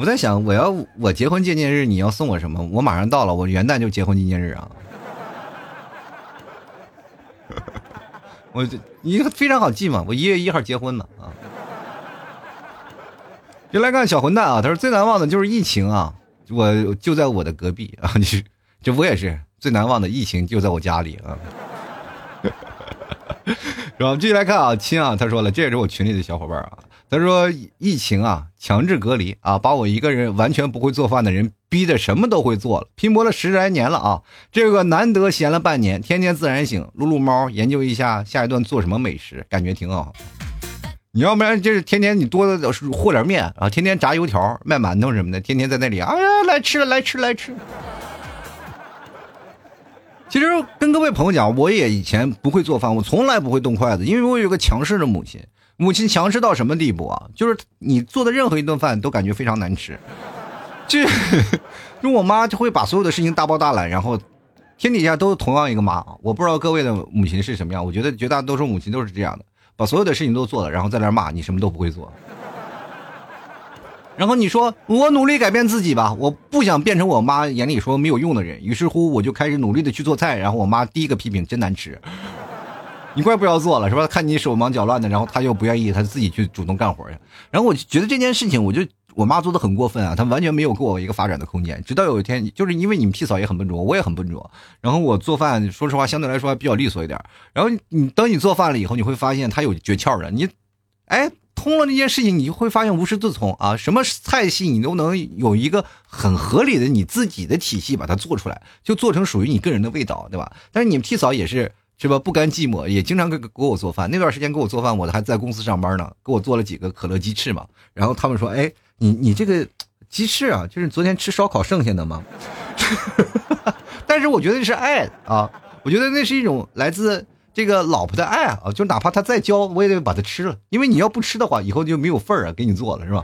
我在想，我要我结婚纪念日，你要送我什么？我马上到了，我元旦就结婚纪念日啊！我你非常好记嘛，我一月一号结婚嘛啊！就来看小混蛋啊，他说最难忘的就是疫情啊，我就在我的隔壁啊，你是这我也是最难忘的疫情就在我家里啊。然后继续来看啊，亲啊，他说了，这也是我群里的小伙伴啊。他说疫情啊，强制隔离啊，把我一个人完全不会做饭的人逼得什么都会做了，拼搏了十来年了啊，这个难得闲了半年，天天自然醒，撸撸猫，研究一下下一顿做什么美食，感觉挺好。你要不然就是天天你多的和点面啊，天天炸油条、卖馒头什么的，天天在那里，哎呀，来吃了，来吃来吃。其实跟各位朋友讲，我也以前不会做饭，我从来不会动筷子，因为我有个强势的母亲。母亲强势到什么地步啊？就是你做的任何一顿饭都感觉非常难吃。这，就我妈就会把所有的事情大包大揽，然后天底下都同样一个妈。我不知道各位的母亲是什么样，我觉得绝大多数母亲都是这样的，把所有的事情都做了，然后在那骂你什么都不会做。然后你说我努力改变自己吧，我不想变成我妈眼里说没有用的人。于是乎，我就开始努力的去做菜，然后我妈第一个批评真难吃。你快不要做了是吧？看你手忙脚乱的，然后他又不愿意，他自己去主动干活去。然后我觉得这件事情，我就我妈做的很过分啊，她完全没有给我一个发展的空间。直到有一天，就是因为你们替嫂也很笨拙，我也很笨拙，然后我做饭，说实话相对来说还比较利索一点。然后你等你做饭了以后，你会发现他有诀窍的。你，哎，通了那件事情，你就会发现无师自通啊，什么菜系你都能有一个很合理的你自己的体系把它做出来，就做成属于你个人的味道，对吧？但是你们替嫂也是。是吧？不甘寂寞，也经常给给我做饭。那段时间给我做饭，我还在公司上班呢，给我做了几个可乐鸡翅嘛。然后他们说：“哎，你你这个鸡翅啊，就是昨天吃烧烤剩下的吗？” 但是我觉得是爱啊，我觉得那是一种来自这个老婆的爱啊，就哪怕他再焦，我也得把它吃了，因为你要不吃的话，以后就没有份儿啊，给你做了是吧？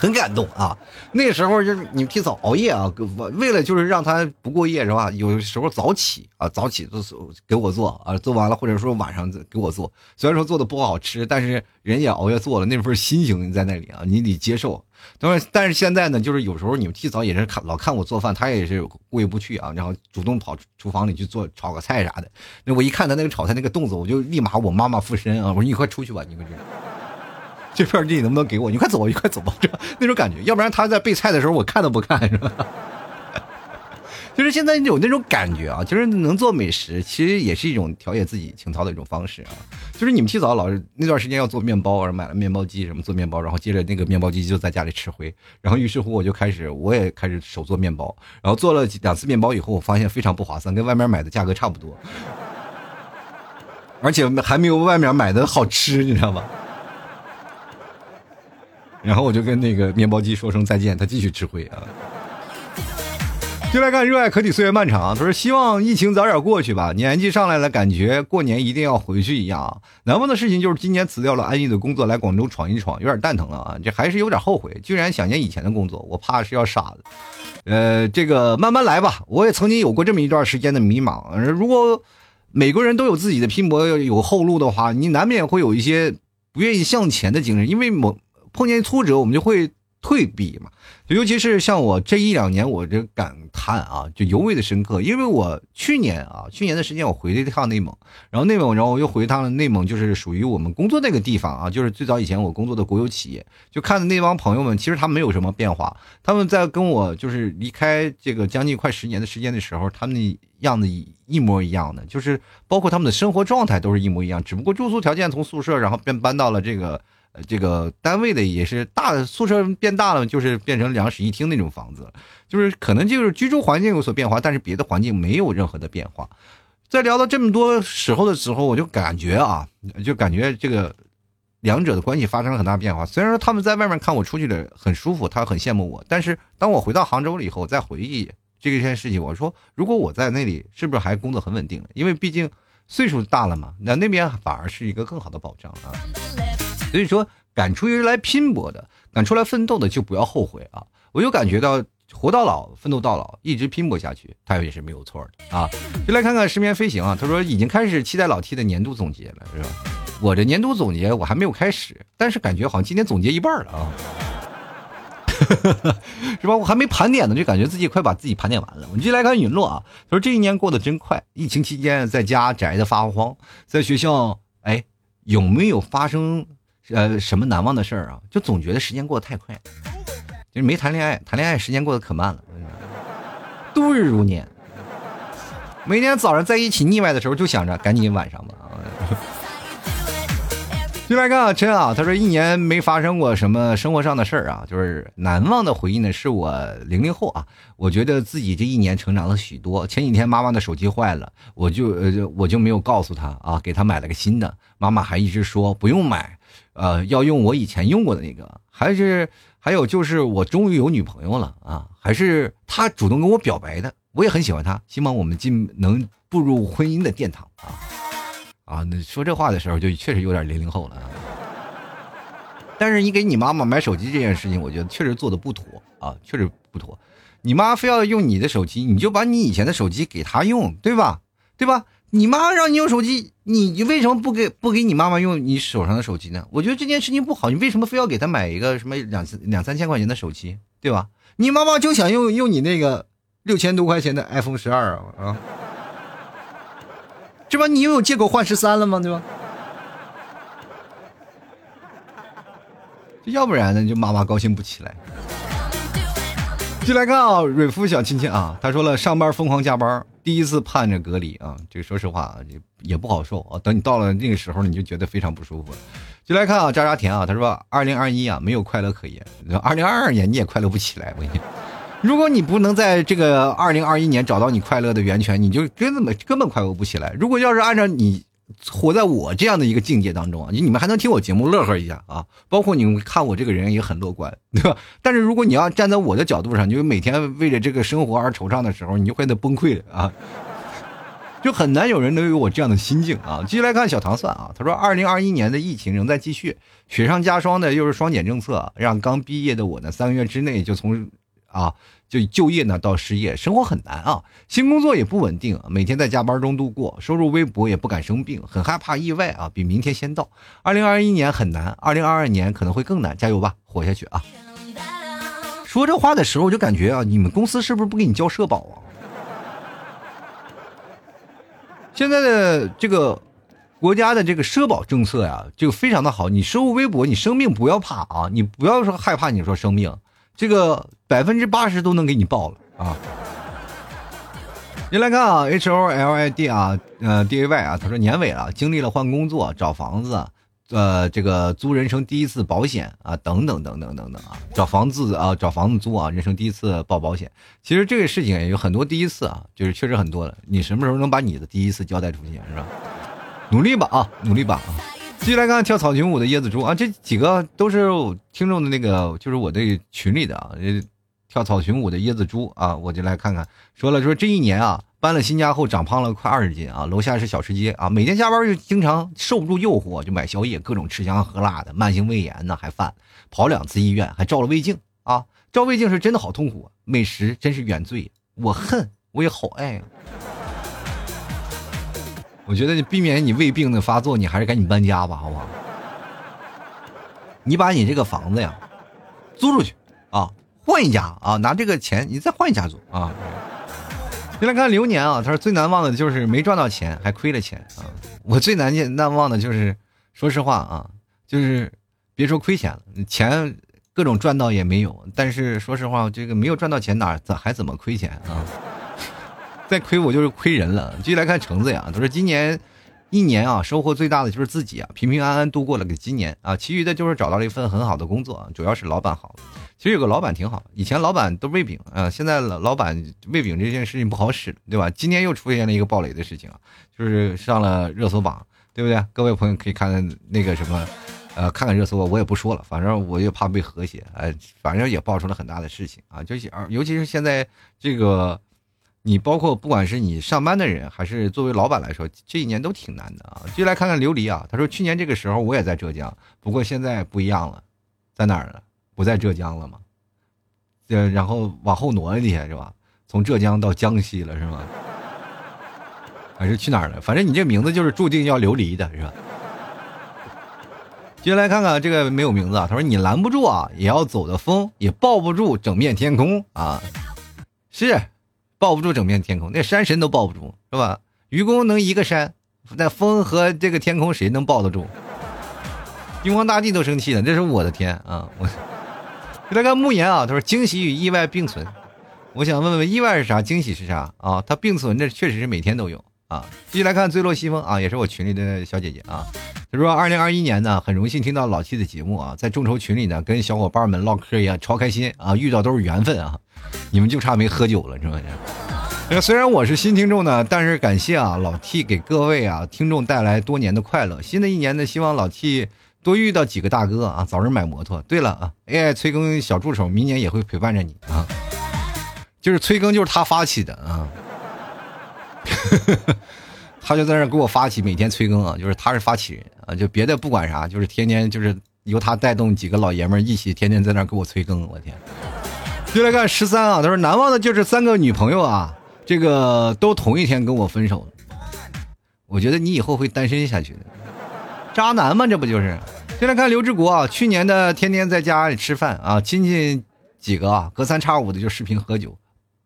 很感动啊！那时候就是你们提早熬夜啊，为了就是让他不过夜是吧？有时候早起啊，早起就是给我做啊，做完了或者说晚上给我做。虽然说做的不好吃，但是人也熬夜做了，那份心情在那里啊，你得接受。当然，但是现在呢，就是有时候你们提早也是看老看我做饭，他也是过意不去啊，然后主动跑厨房里去做炒个菜啥的。那我一看他那个炒菜那个动作，我就立马我妈妈附身啊！我说你快出去吧，你快出去。这片地能不能给我？你快走，你快走吧，这那种感觉。要不然他在备菜的时候，我看都不看，是吧？就是现在有那种感觉啊，就是能做美食，其实也是一种调节自己情操的一种方式啊。就是你们提早老是那段时间要做面包，买了面包机什么做面包，然后接着那个面包机就在家里吃灰，然后于是乎我就开始我也开始手做面包，然后做了两次面包以后，我发现非常不划算，跟外面买的价格差不多，而且还没有外面买的好吃，你知道吗？然后我就跟那个面包机说声再见，他继续吃灰啊。就来看热爱可抵岁月漫长，他说希望疫情早点过去吧，年纪上来了，感觉过年一定要回去一样。难忘的事情就是今年辞掉了安逸的工作，来广州闯一闯，有点蛋疼了啊，这还是有点后悔，居然想念以前的工作，我怕是要傻了。呃，这个慢慢来吧，我也曾经有过这么一段时间的迷茫。如果每个人都有自己的拼搏有后路的话，你难免会有一些不愿意向前的精神，因为某。碰见挫折，我们就会退避嘛。尤其是像我这一两年，我这感叹啊，就尤为的深刻。因为我去年啊，去年的时间我回了一趟内蒙，然后内蒙，然后我又回趟了内蒙，就是属于我们工作那个地方啊，就是最早以前我工作的国有企业。就看的那帮朋友们，其实他们没有什么变化。他们在跟我就是离开这个将近快十年的时间的时候，他们的样子一模一样的，就是包括他们的生活状态都是一模一样，只不过住宿条件从宿舍，然后便搬到了这个。呃，这个单位的也是大的宿舍变大了，就是变成两室一厅那种房子，就是可能就是居住环境有所变化，但是别的环境没有任何的变化。在聊到这么多时候的时候，我就感觉啊，就感觉这个两者的关系发生了很大变化。虽然说他们在外面看我出去的很舒服，他很羡慕我，但是当我回到杭州了以后，我再回忆这件事情，我说如果我在那里，是不是还工作很稳定？因为毕竟岁数大了嘛，那那边反而是一个更好的保障啊。所以说，敢出于来拼搏的，敢出来奋斗的，就不要后悔啊！我就感觉到，活到老，奋斗到老，一直拼搏下去，他也是没有错的啊。就来看看失眠飞行啊，他说已经开始期待老 T 的年度总结了，是吧？我这年度总结我还没有开始，但是感觉好像今天总结一半了啊，是吧？我还没盘点呢，就感觉自己快把自己盘点完了。我们继续来看陨落啊，他说这一年过得真快，疫情期间在家宅的发慌，在学校哎有没有发生呃什么难忘的事儿啊？就总觉得时间过得太快。就是没谈恋爱，谈恋爱时间过得可慢了，度日如年。每天早上在一起腻歪的时候，就想着赶紧晚上吧。进来看啊，陈啊，他说一年没发生过什么生活上的事儿啊，就是难忘的回忆呢。是我零零后啊，我觉得自己这一年成长了许多。前几天妈妈的手机坏了，我就呃我就没有告诉她啊，给她买了个新的。妈妈还一直说不用买，呃，要用我以前用过的那个，还是。还有就是我终于有女朋友了啊！还是她主动跟我表白的，我也很喜欢她，希望我们进能步入婚姻的殿堂啊！啊，那说这话的时候就确实有点零零后了。但是你给你妈妈买手机这件事情，我觉得确实做的不妥啊，确实不妥。你妈非要用你的手机，你就把你以前的手机给她用，对吧？对吧？你妈让你用手机，你你为什么不给不给你妈妈用你手上的手机呢？我觉得这件事情不好，你为什么非要给她买一个什么两两三千块钱的手机，对吧？你妈妈就想用用你那个六千多块钱的 iPhone 十二啊啊，这不你又有借口换十三了吗？对吧？要不然呢，就妈妈高兴不起来。进来看啊，蕊夫小亲亲啊，他说了，上班疯狂加班。第一次盼着隔离啊，这个说实话啊，也也不好受啊。等你到了那个时候，你就觉得非常不舒服。就来看啊，渣渣甜啊，他说：“二零二一啊，没有快乐可言。二零二二年你也快乐不起来。我跟你，如果你不能在这个二零二一年找到你快乐的源泉，你就根本根本快乐不起来。如果要是按照你。”活在我这样的一个境界当中啊，你们还能听我节目乐呵一下啊？包括你们看我这个人也很乐观，对吧？但是如果你要站在我的角度上，你就每天为了这个生活而惆怅的时候，你就会得崩溃了啊！就很难有人能有我这样的心境啊！继续来看小唐蒜啊，他说：“二零二一年的疫情仍在继续，雪上加霜的又是双减政策，让刚毕业的我呢，三个月之内就从啊。”就就业呢，到失业，生活很难啊，新工作也不稳定，每天在加班中度过，收入微薄，也不敢生病，很害怕意外啊，比明天先到。二零二一年很难，二零二二年可能会更难，加油吧，活下去啊！说这话的时候，我就感觉啊，你们公司是不是不给你交社保啊？现在的这个国家的这个社保政策呀，就非常的好，你收入微薄，你生病不要怕啊，你不要说害怕，你说生病。这个百分之八十都能给你报了啊！你来看啊，H O L I D 啊，呃，D A Y 啊，他说年尾了，经历了换工作、找房子，呃，这个租人生第一次保险啊，等等等等等等啊，找房子啊，找房子租啊，人生第一次报保险。其实这个事情有很多第一次啊，就是确实很多了。你什么时候能把你的第一次交代出去是吧？努力吧啊，努力吧啊！继续来看跳草裙舞的椰子猪啊，这几个都是听众的那个，就是我的群里的啊，跳草裙舞的椰子猪啊，我就来看看。说了说这一年啊，搬了新家后长胖了快二十斤啊，楼下是小吃街啊，每天加班就经常受不住诱惑，就买宵夜，各种吃香喝辣的，慢性胃炎呢还犯，跑两次医院，还照了胃镜啊，照胃镜是真的好痛苦，美食真是原罪，我恨我也好爱啊。我觉得你避免你胃病的发作，你还是赶紧搬家吧，好不好？你把你这个房子呀租出去啊，换一家啊，拿这个钱你再换一家做啊。先来看流年啊，他说最难忘的就是没赚到钱，还亏了钱啊。我最难见难忘的就是，说实话啊，就是别说亏钱了，钱各种赚到也没有，但是说实话，这个没有赚到钱哪咋还怎么亏钱啊？再亏我就是亏人了。继续来看橙子呀，他说今年一年啊，收获最大的就是自己啊，平平安安度过了个今年啊，其余的就是找到了一份很好的工作啊，主要是老板好。其实有个老板挺好，以前老板都喂饼啊，现在老老板喂饼这件事情不好使，对吧？今天又出现了一个暴雷的事情啊，就是上了热搜榜，对不对？各位朋友可以看看那个什么，呃，看看热搜，我也不说了，反正我也怕被和谐，哎，反正也爆出了很大的事情啊，就是尤其是现在这个。你包括不管是你上班的人，还是作为老板来说，这一年都挺难的啊。就来看看琉璃啊，他说去年这个时候我也在浙江，不过现在不一样了，在哪儿了？不在浙江了吗？呃，然后往后挪一下是吧？从浙江到江西了是吗？还是去哪儿了？反正你这名字就是注定要流离的是吧？接下来看看这个没有名字啊，他说你拦不住啊，也要走的风，也抱不住整片天空啊，是抱不住整片天空，那山神都抱不住是吧？愚公能一个山，那风和这个天空谁能抱得住？玉皇大帝都生气了，这是我的天啊！我给大家慕言啊，他说惊喜与意外并存，我想问问意外是啥，惊喜是啥啊？他并存，这确实是每天都有。啊，继续来看坠落西风啊，也是我群里的小姐姐啊。她说，二零二一年呢，很荣幸听到老 T 的节目啊，在众筹群里呢，跟小伙伴们唠嗑一样，超开心啊，遇到都是缘分啊，你们就差没喝酒了，是吧？那虽然我是新听众呢，但是感谢啊，老 T 给各位啊听众带来多年的快乐。新的一年呢，希望老 T 多遇到几个大哥啊，早日买摩托。对了啊，AI 催更小助手明年也会陪伴着你啊，就是催更就是他发起的啊。他就在那给我发起每天催更啊，就是他是发起人啊，就别的不管啥，就是天天就是由他带动几个老爷们一起天天在那给我催更，我天！就来看十三啊，他说难忘的就是三个女朋友啊，这个都同一天跟我分手我觉得你以后会单身下去的，渣男嘛，这不就是？就来看刘志国啊，去年的天天在家里吃饭啊，亲戚几个啊，隔三差五的就视频喝酒，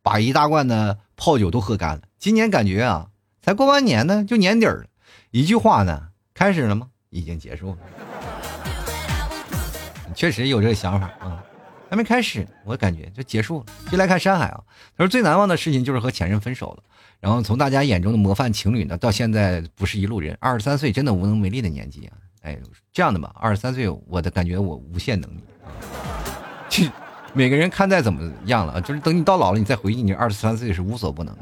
把一大罐的泡酒都喝干了。今年感觉啊，才过完年呢，就年底了。一句话呢，开始了吗？已经结束了。确实有这个想法啊，还没开始，我感觉就结束了。就来看山海啊，他说最难忘的事情就是和前任分手了。然后从大家眼中的模范情侣呢，到现在不是一路人。二十三岁真的无能为力的年纪啊！哎，这样的吧，二十三岁，我的感觉我无限能力啊。去，每个人看待怎么样了，就是等你到老了，你再回忆，你二十三岁是无所不能的。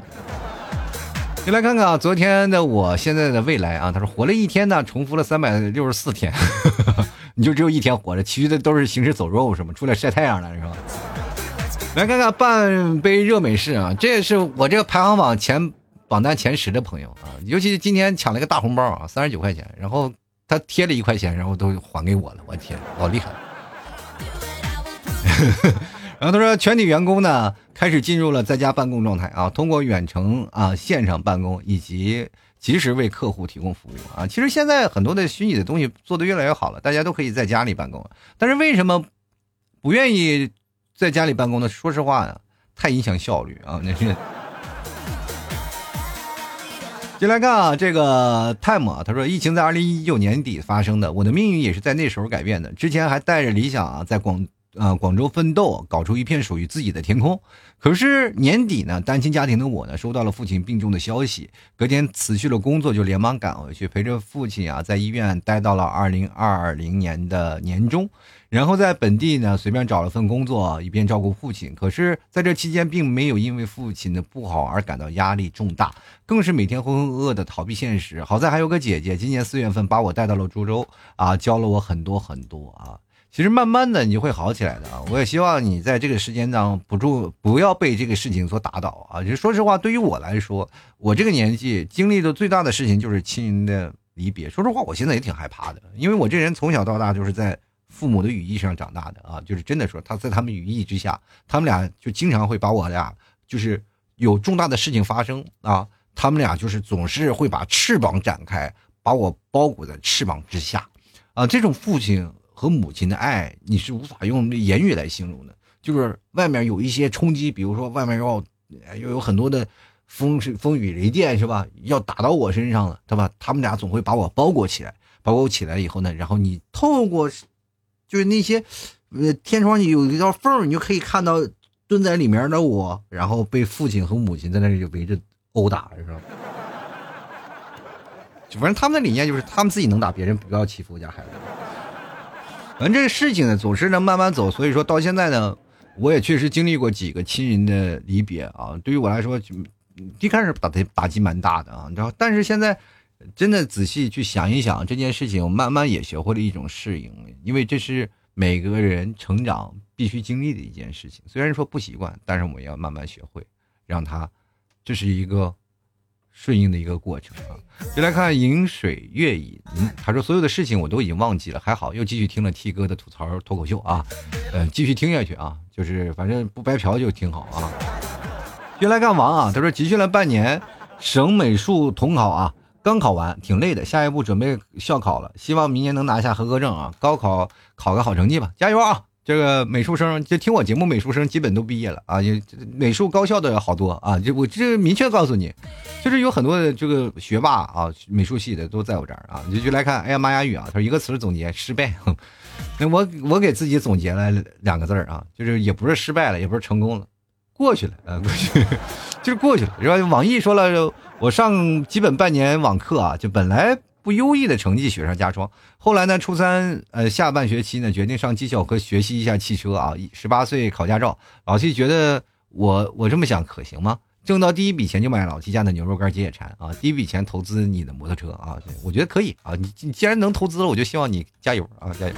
你来看看啊，昨天的我，现在的未来啊。他说活了一天呢，重复了三百六十四天，你就只有一天活着，其余的都是行尸走肉，是吗？出来晒太阳了，是吧？来看看半杯热美式啊，这也是我这个排行榜前榜单前十的朋友啊。尤其是今天抢了一个大红包啊，三十九块钱，然后他贴了一块钱，然后都还给我了，我天，老厉害了！然后他说，全体员工呢开始进入了在家办公状态啊，通过远程啊线上办公以及及时为客户提供服务啊。其实现在很多的虚拟的东西做的越来越好了，大家都可以在家里办公。但是为什么不愿意在家里办公呢？说实话呀，太影响效率啊。那是。进来看啊，这个 time 啊，他说疫情在二零一九年底发生的，我的命运也是在那时候改变的。之前还带着理想啊，在广。啊，广州奋斗，搞出一片属于自己的天空。可是年底呢，单亲家庭的我呢，收到了父亲病重的消息，隔天辞去了工作，就连忙赶回去，陪着父亲啊，在医院待到了二零二零年的年中，然后在本地呢，随便找了份工作，一边照顾父亲。可是，在这期间，并没有因为父亲的不好而感到压力重大，更是每天浑浑噩噩的逃避现实。好在还有个姐姐，今年四月份把我带到了株洲啊，教了我很多很多啊。其实慢慢的你就会好起来的啊！我也希望你在这个时间当不住，不要被这个事情所打倒啊！就说实话，对于我来说，我这个年纪经历的最大的事情就是亲人的离别。说实话，我现在也挺害怕的，因为我这人从小到大就是在父母的羽翼上长大的啊！就是真的说，他在他们羽翼之下，他们俩就经常会把我俩，就是有重大的事情发生啊，他们俩就是总是会把翅膀展开，把我包裹在翅膀之下啊！这种父亲。和母亲的爱，你是无法用言语来形容的。就是外面有一些冲击，比如说外面要又有很多的风风雨雷电，是吧？要打到我身上了，对吧？他们俩总会把我包裹起来，包裹起来以后呢，然后你透过就是那些呃天窗有一道缝，你就可以看到蹲在里面的我，然后被父亲和母亲在那里围着殴打，是吧？反正他们的理念就是他们自己能打别人，不要欺负我家孩子。反正这个事情呢，总是能慢慢走，所以说到现在呢，我也确实经历过几个亲人的离别啊。对于我来说，一开始打的打击蛮大的啊，你知道。但是现在真的仔细去想一想这件事情，我慢慢也学会了一种适应，因为这是每个人成长必须经历的一件事情。虽然说不习惯，但是我们要慢慢学会，让他这是一个顺应的一个过程啊。就来看饮水月饮，他说所有的事情我都已经忘记了，还好又继续听了 T 哥的吐槽脱口秀啊，嗯，继续听下去啊，就是反正不白嫖就挺好啊。就来看王啊，他说集训了半年，省美术统考啊，刚考完，挺累的，下一步准备校考了，希望明年能拿下合格证啊，高考考个好成绩吧，加油啊！这个美术生就听我节目，美术生基本都毕业了啊，就美术高校的好多啊，就我这明确告诉你，就是有很多的这个学霸啊，美术系的都在我这儿啊，就就来看，哎呀，玛雅语啊，他说一个词总结失败，那我我给自己总结了两个字儿啊，就是也不是失败了，也不是成功了，过去了啊，过去 就是过去了。然后网易说了，我上基本半年网课啊，就本来。不优异的成绩雪上加霜。后来呢，初三呃下半学期呢，决定上技校和学习一下汽车啊。十八岁考驾照，老七觉得我我这么想可行吗？挣到第一笔钱就买老七家的牛肉干解解馋啊！第一笔钱投资你的摩托车啊，我觉得可以啊。你你既然能投资了，我就希望你加油啊，加油！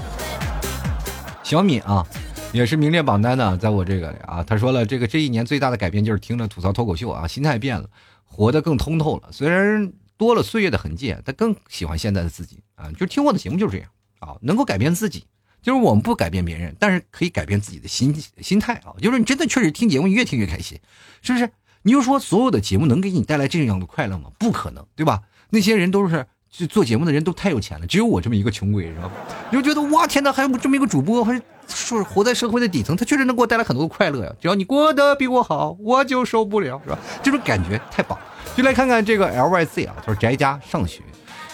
小米啊，也是名列榜单的，在我这个里啊，他说了，这个这一年最大的改变就是听了吐槽脱口秀啊，心态变了，活得更通透了。虽然。多了岁月的痕迹，他更喜欢现在的自己啊！就听我的节目就是这样啊，能够改变自己，就是我们不改变别人，但是可以改变自己的心心态啊！就是你真的确实听节目，你越听越开心，是不是？你就说所有的节目能给你带来这样的快乐吗？不可能，对吧？那些人都是就做节目的人都太有钱了，只有我这么一个穷鬼，是吧？你就觉得哇天哪，还有这么一个主播，还是活在社会的底层，他确实能给我带来很多的快乐呀！只要你过得比我好，我就受不了，是吧？这种感觉太棒。就来看看这个 L Y Z 啊，他说宅家上学。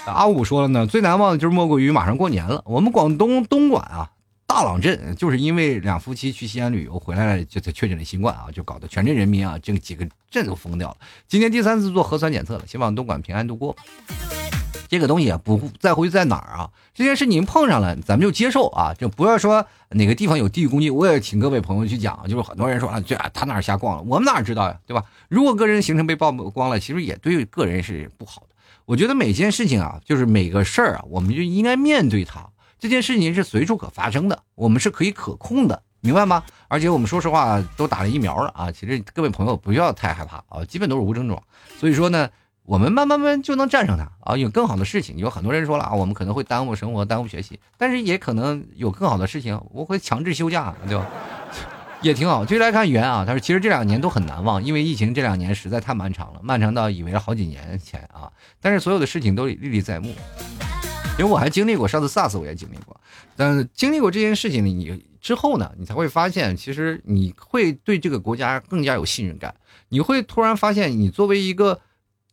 阿五说了呢，最难忘的就是莫过于马上过年了。我们广东东莞啊，大朗镇就是因为两夫妻去西安旅游回来了，就才确诊了新冠啊，就搞得全镇人民啊，这几个镇都疯掉了。今天第三次做核酸检测了，希望东莞平安度过。这个东西啊，不在乎在哪儿啊？这件事您碰上了，咱们就接受啊，就不要说哪个地方有地域攻击。我也请各位朋友去讲，就是很多人说啊，这他哪瞎逛了，我们哪知道呀，对吧？如果个人行程被曝光了，其实也对个人是不好的。我觉得每件事情啊，就是每个事儿啊，我们就应该面对它。这件事情是随处可发生的，我们是可以可控的，明白吗？而且我们说实话都打了疫苗了啊，其实各位朋友不要太害怕啊，基本都是无症状。所以说呢。我们慢慢慢就能战胜它啊！有更好的事情，有很多人说了啊，我们可能会耽误生活，耽误学习，但是也可能有更好的事情，我会强制休假，对吧？也挺好。继续来看袁啊，他说其实这两年都很难忘，因为疫情这两年实在太漫长了，漫长到以为好几年前啊。但是所有的事情都历历在目，因为我还经历过，上次 SARS 我也经历过，但经历过这件事情你之后呢，你才会发现，其实你会对这个国家更加有信任感，你会突然发现，你作为一个。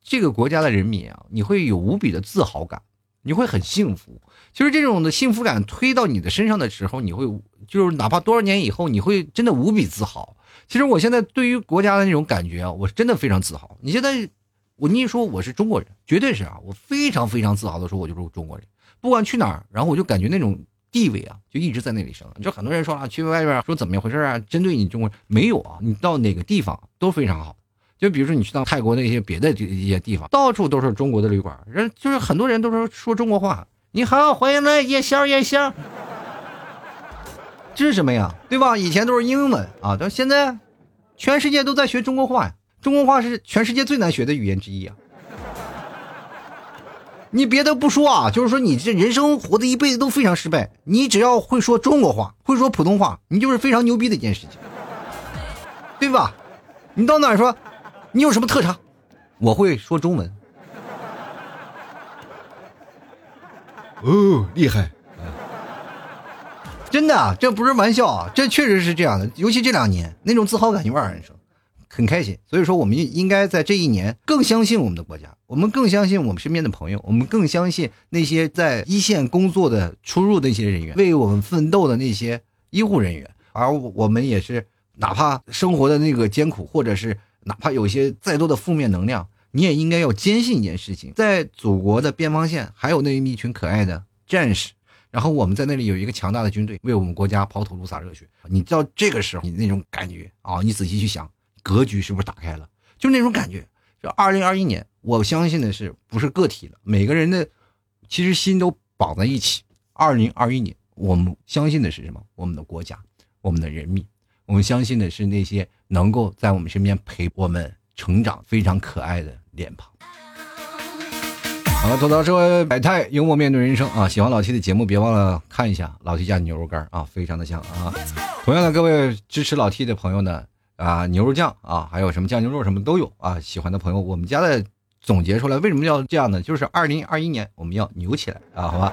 这个国家的人民啊，你会有无比的自豪感，你会很幸福。就是这种的幸福感推到你的身上的时候，你会就是哪怕多少年以后，你会真的无比自豪。其实我现在对于国家的那种感觉啊，我是真的非常自豪。你现在我你一说我是中国人，绝对是啊，我非常非常自豪的说，我就是中国人。不管去哪儿，然后我就感觉那种地位啊，就一直在那里升。就很多人说啊，去外边说怎么回事啊，针对你中国人没有啊，你到哪个地方都非常好。就比如说你去到泰国那些别的一些地方，到处都是中国的旅馆，人就是很多人都说说中国话。你好，欢迎来夜宵夜宵。这是什么呀？对吧？以前都是英文啊，但现在全世界都在学中国话呀。中国话是全世界最难学的语言之一啊。你别的不说啊，就是说你这人生活的一辈子都非常失败，你只要会说中国话，会说普通话，你就是非常牛逼的一件事情，对吧？你到哪说？你有什么特长？我会说中文。哦，厉害！真的，这不是玩笑啊，这确实是这样的。尤其这两年，那种自豪感油然而生，很开心。所以说，我们应该在这一年更相信我们的国家，我们更相信我们身边的朋友，我们更相信那些在一线工作的出入的一些人员，为我们奋斗的那些医护人员。而我们也是，哪怕生活的那个艰苦，或者是。哪怕有些再多的负面能量，你也应该要坚信一件事情：在祖国的边防线，还有那一群可爱的战士。然后我们在那里有一个强大的军队，为我们国家抛头颅洒热血。你知道这个时候你那种感觉啊，你仔细去想，格局是不是打开了？就那种感觉。就二零二一年，我相信的是，不是个体了，每个人的其实心都绑在一起。二零二一年，我们相信的是什么？我们的国家，我们的人民。我们相信的是那些能够在我们身边陪我们成长非常可爱的脸庞。好了，吐槽社会百态，幽默面对人生啊！喜欢老 T 的节目，别忘了看一下老 T 家牛肉干啊，非常的香啊！同样的，各位支持老 T 的朋友呢，啊，牛肉酱啊，还有什么酱牛肉什么都有啊！喜欢的朋友，我们家的总结出来，为什么要这样呢？就是二零二一年我们要牛起来啊，好吧？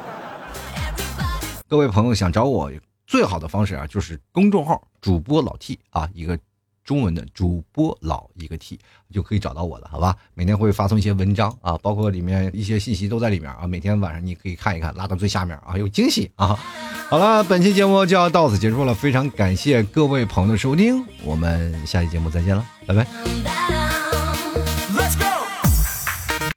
各位朋友想找我最好的方式啊，就是公众号主播老 T 啊，一个。中文的主播老一个 T 就可以找到我了，好吧？每天会发送一些文章啊，包括里面一些信息都在里面啊。每天晚上你可以看一看，拉到最下面啊，有惊喜啊！好了，本期节目就要到此结束了，非常感谢各位朋友的收听，我们下期节目再见了，拜拜。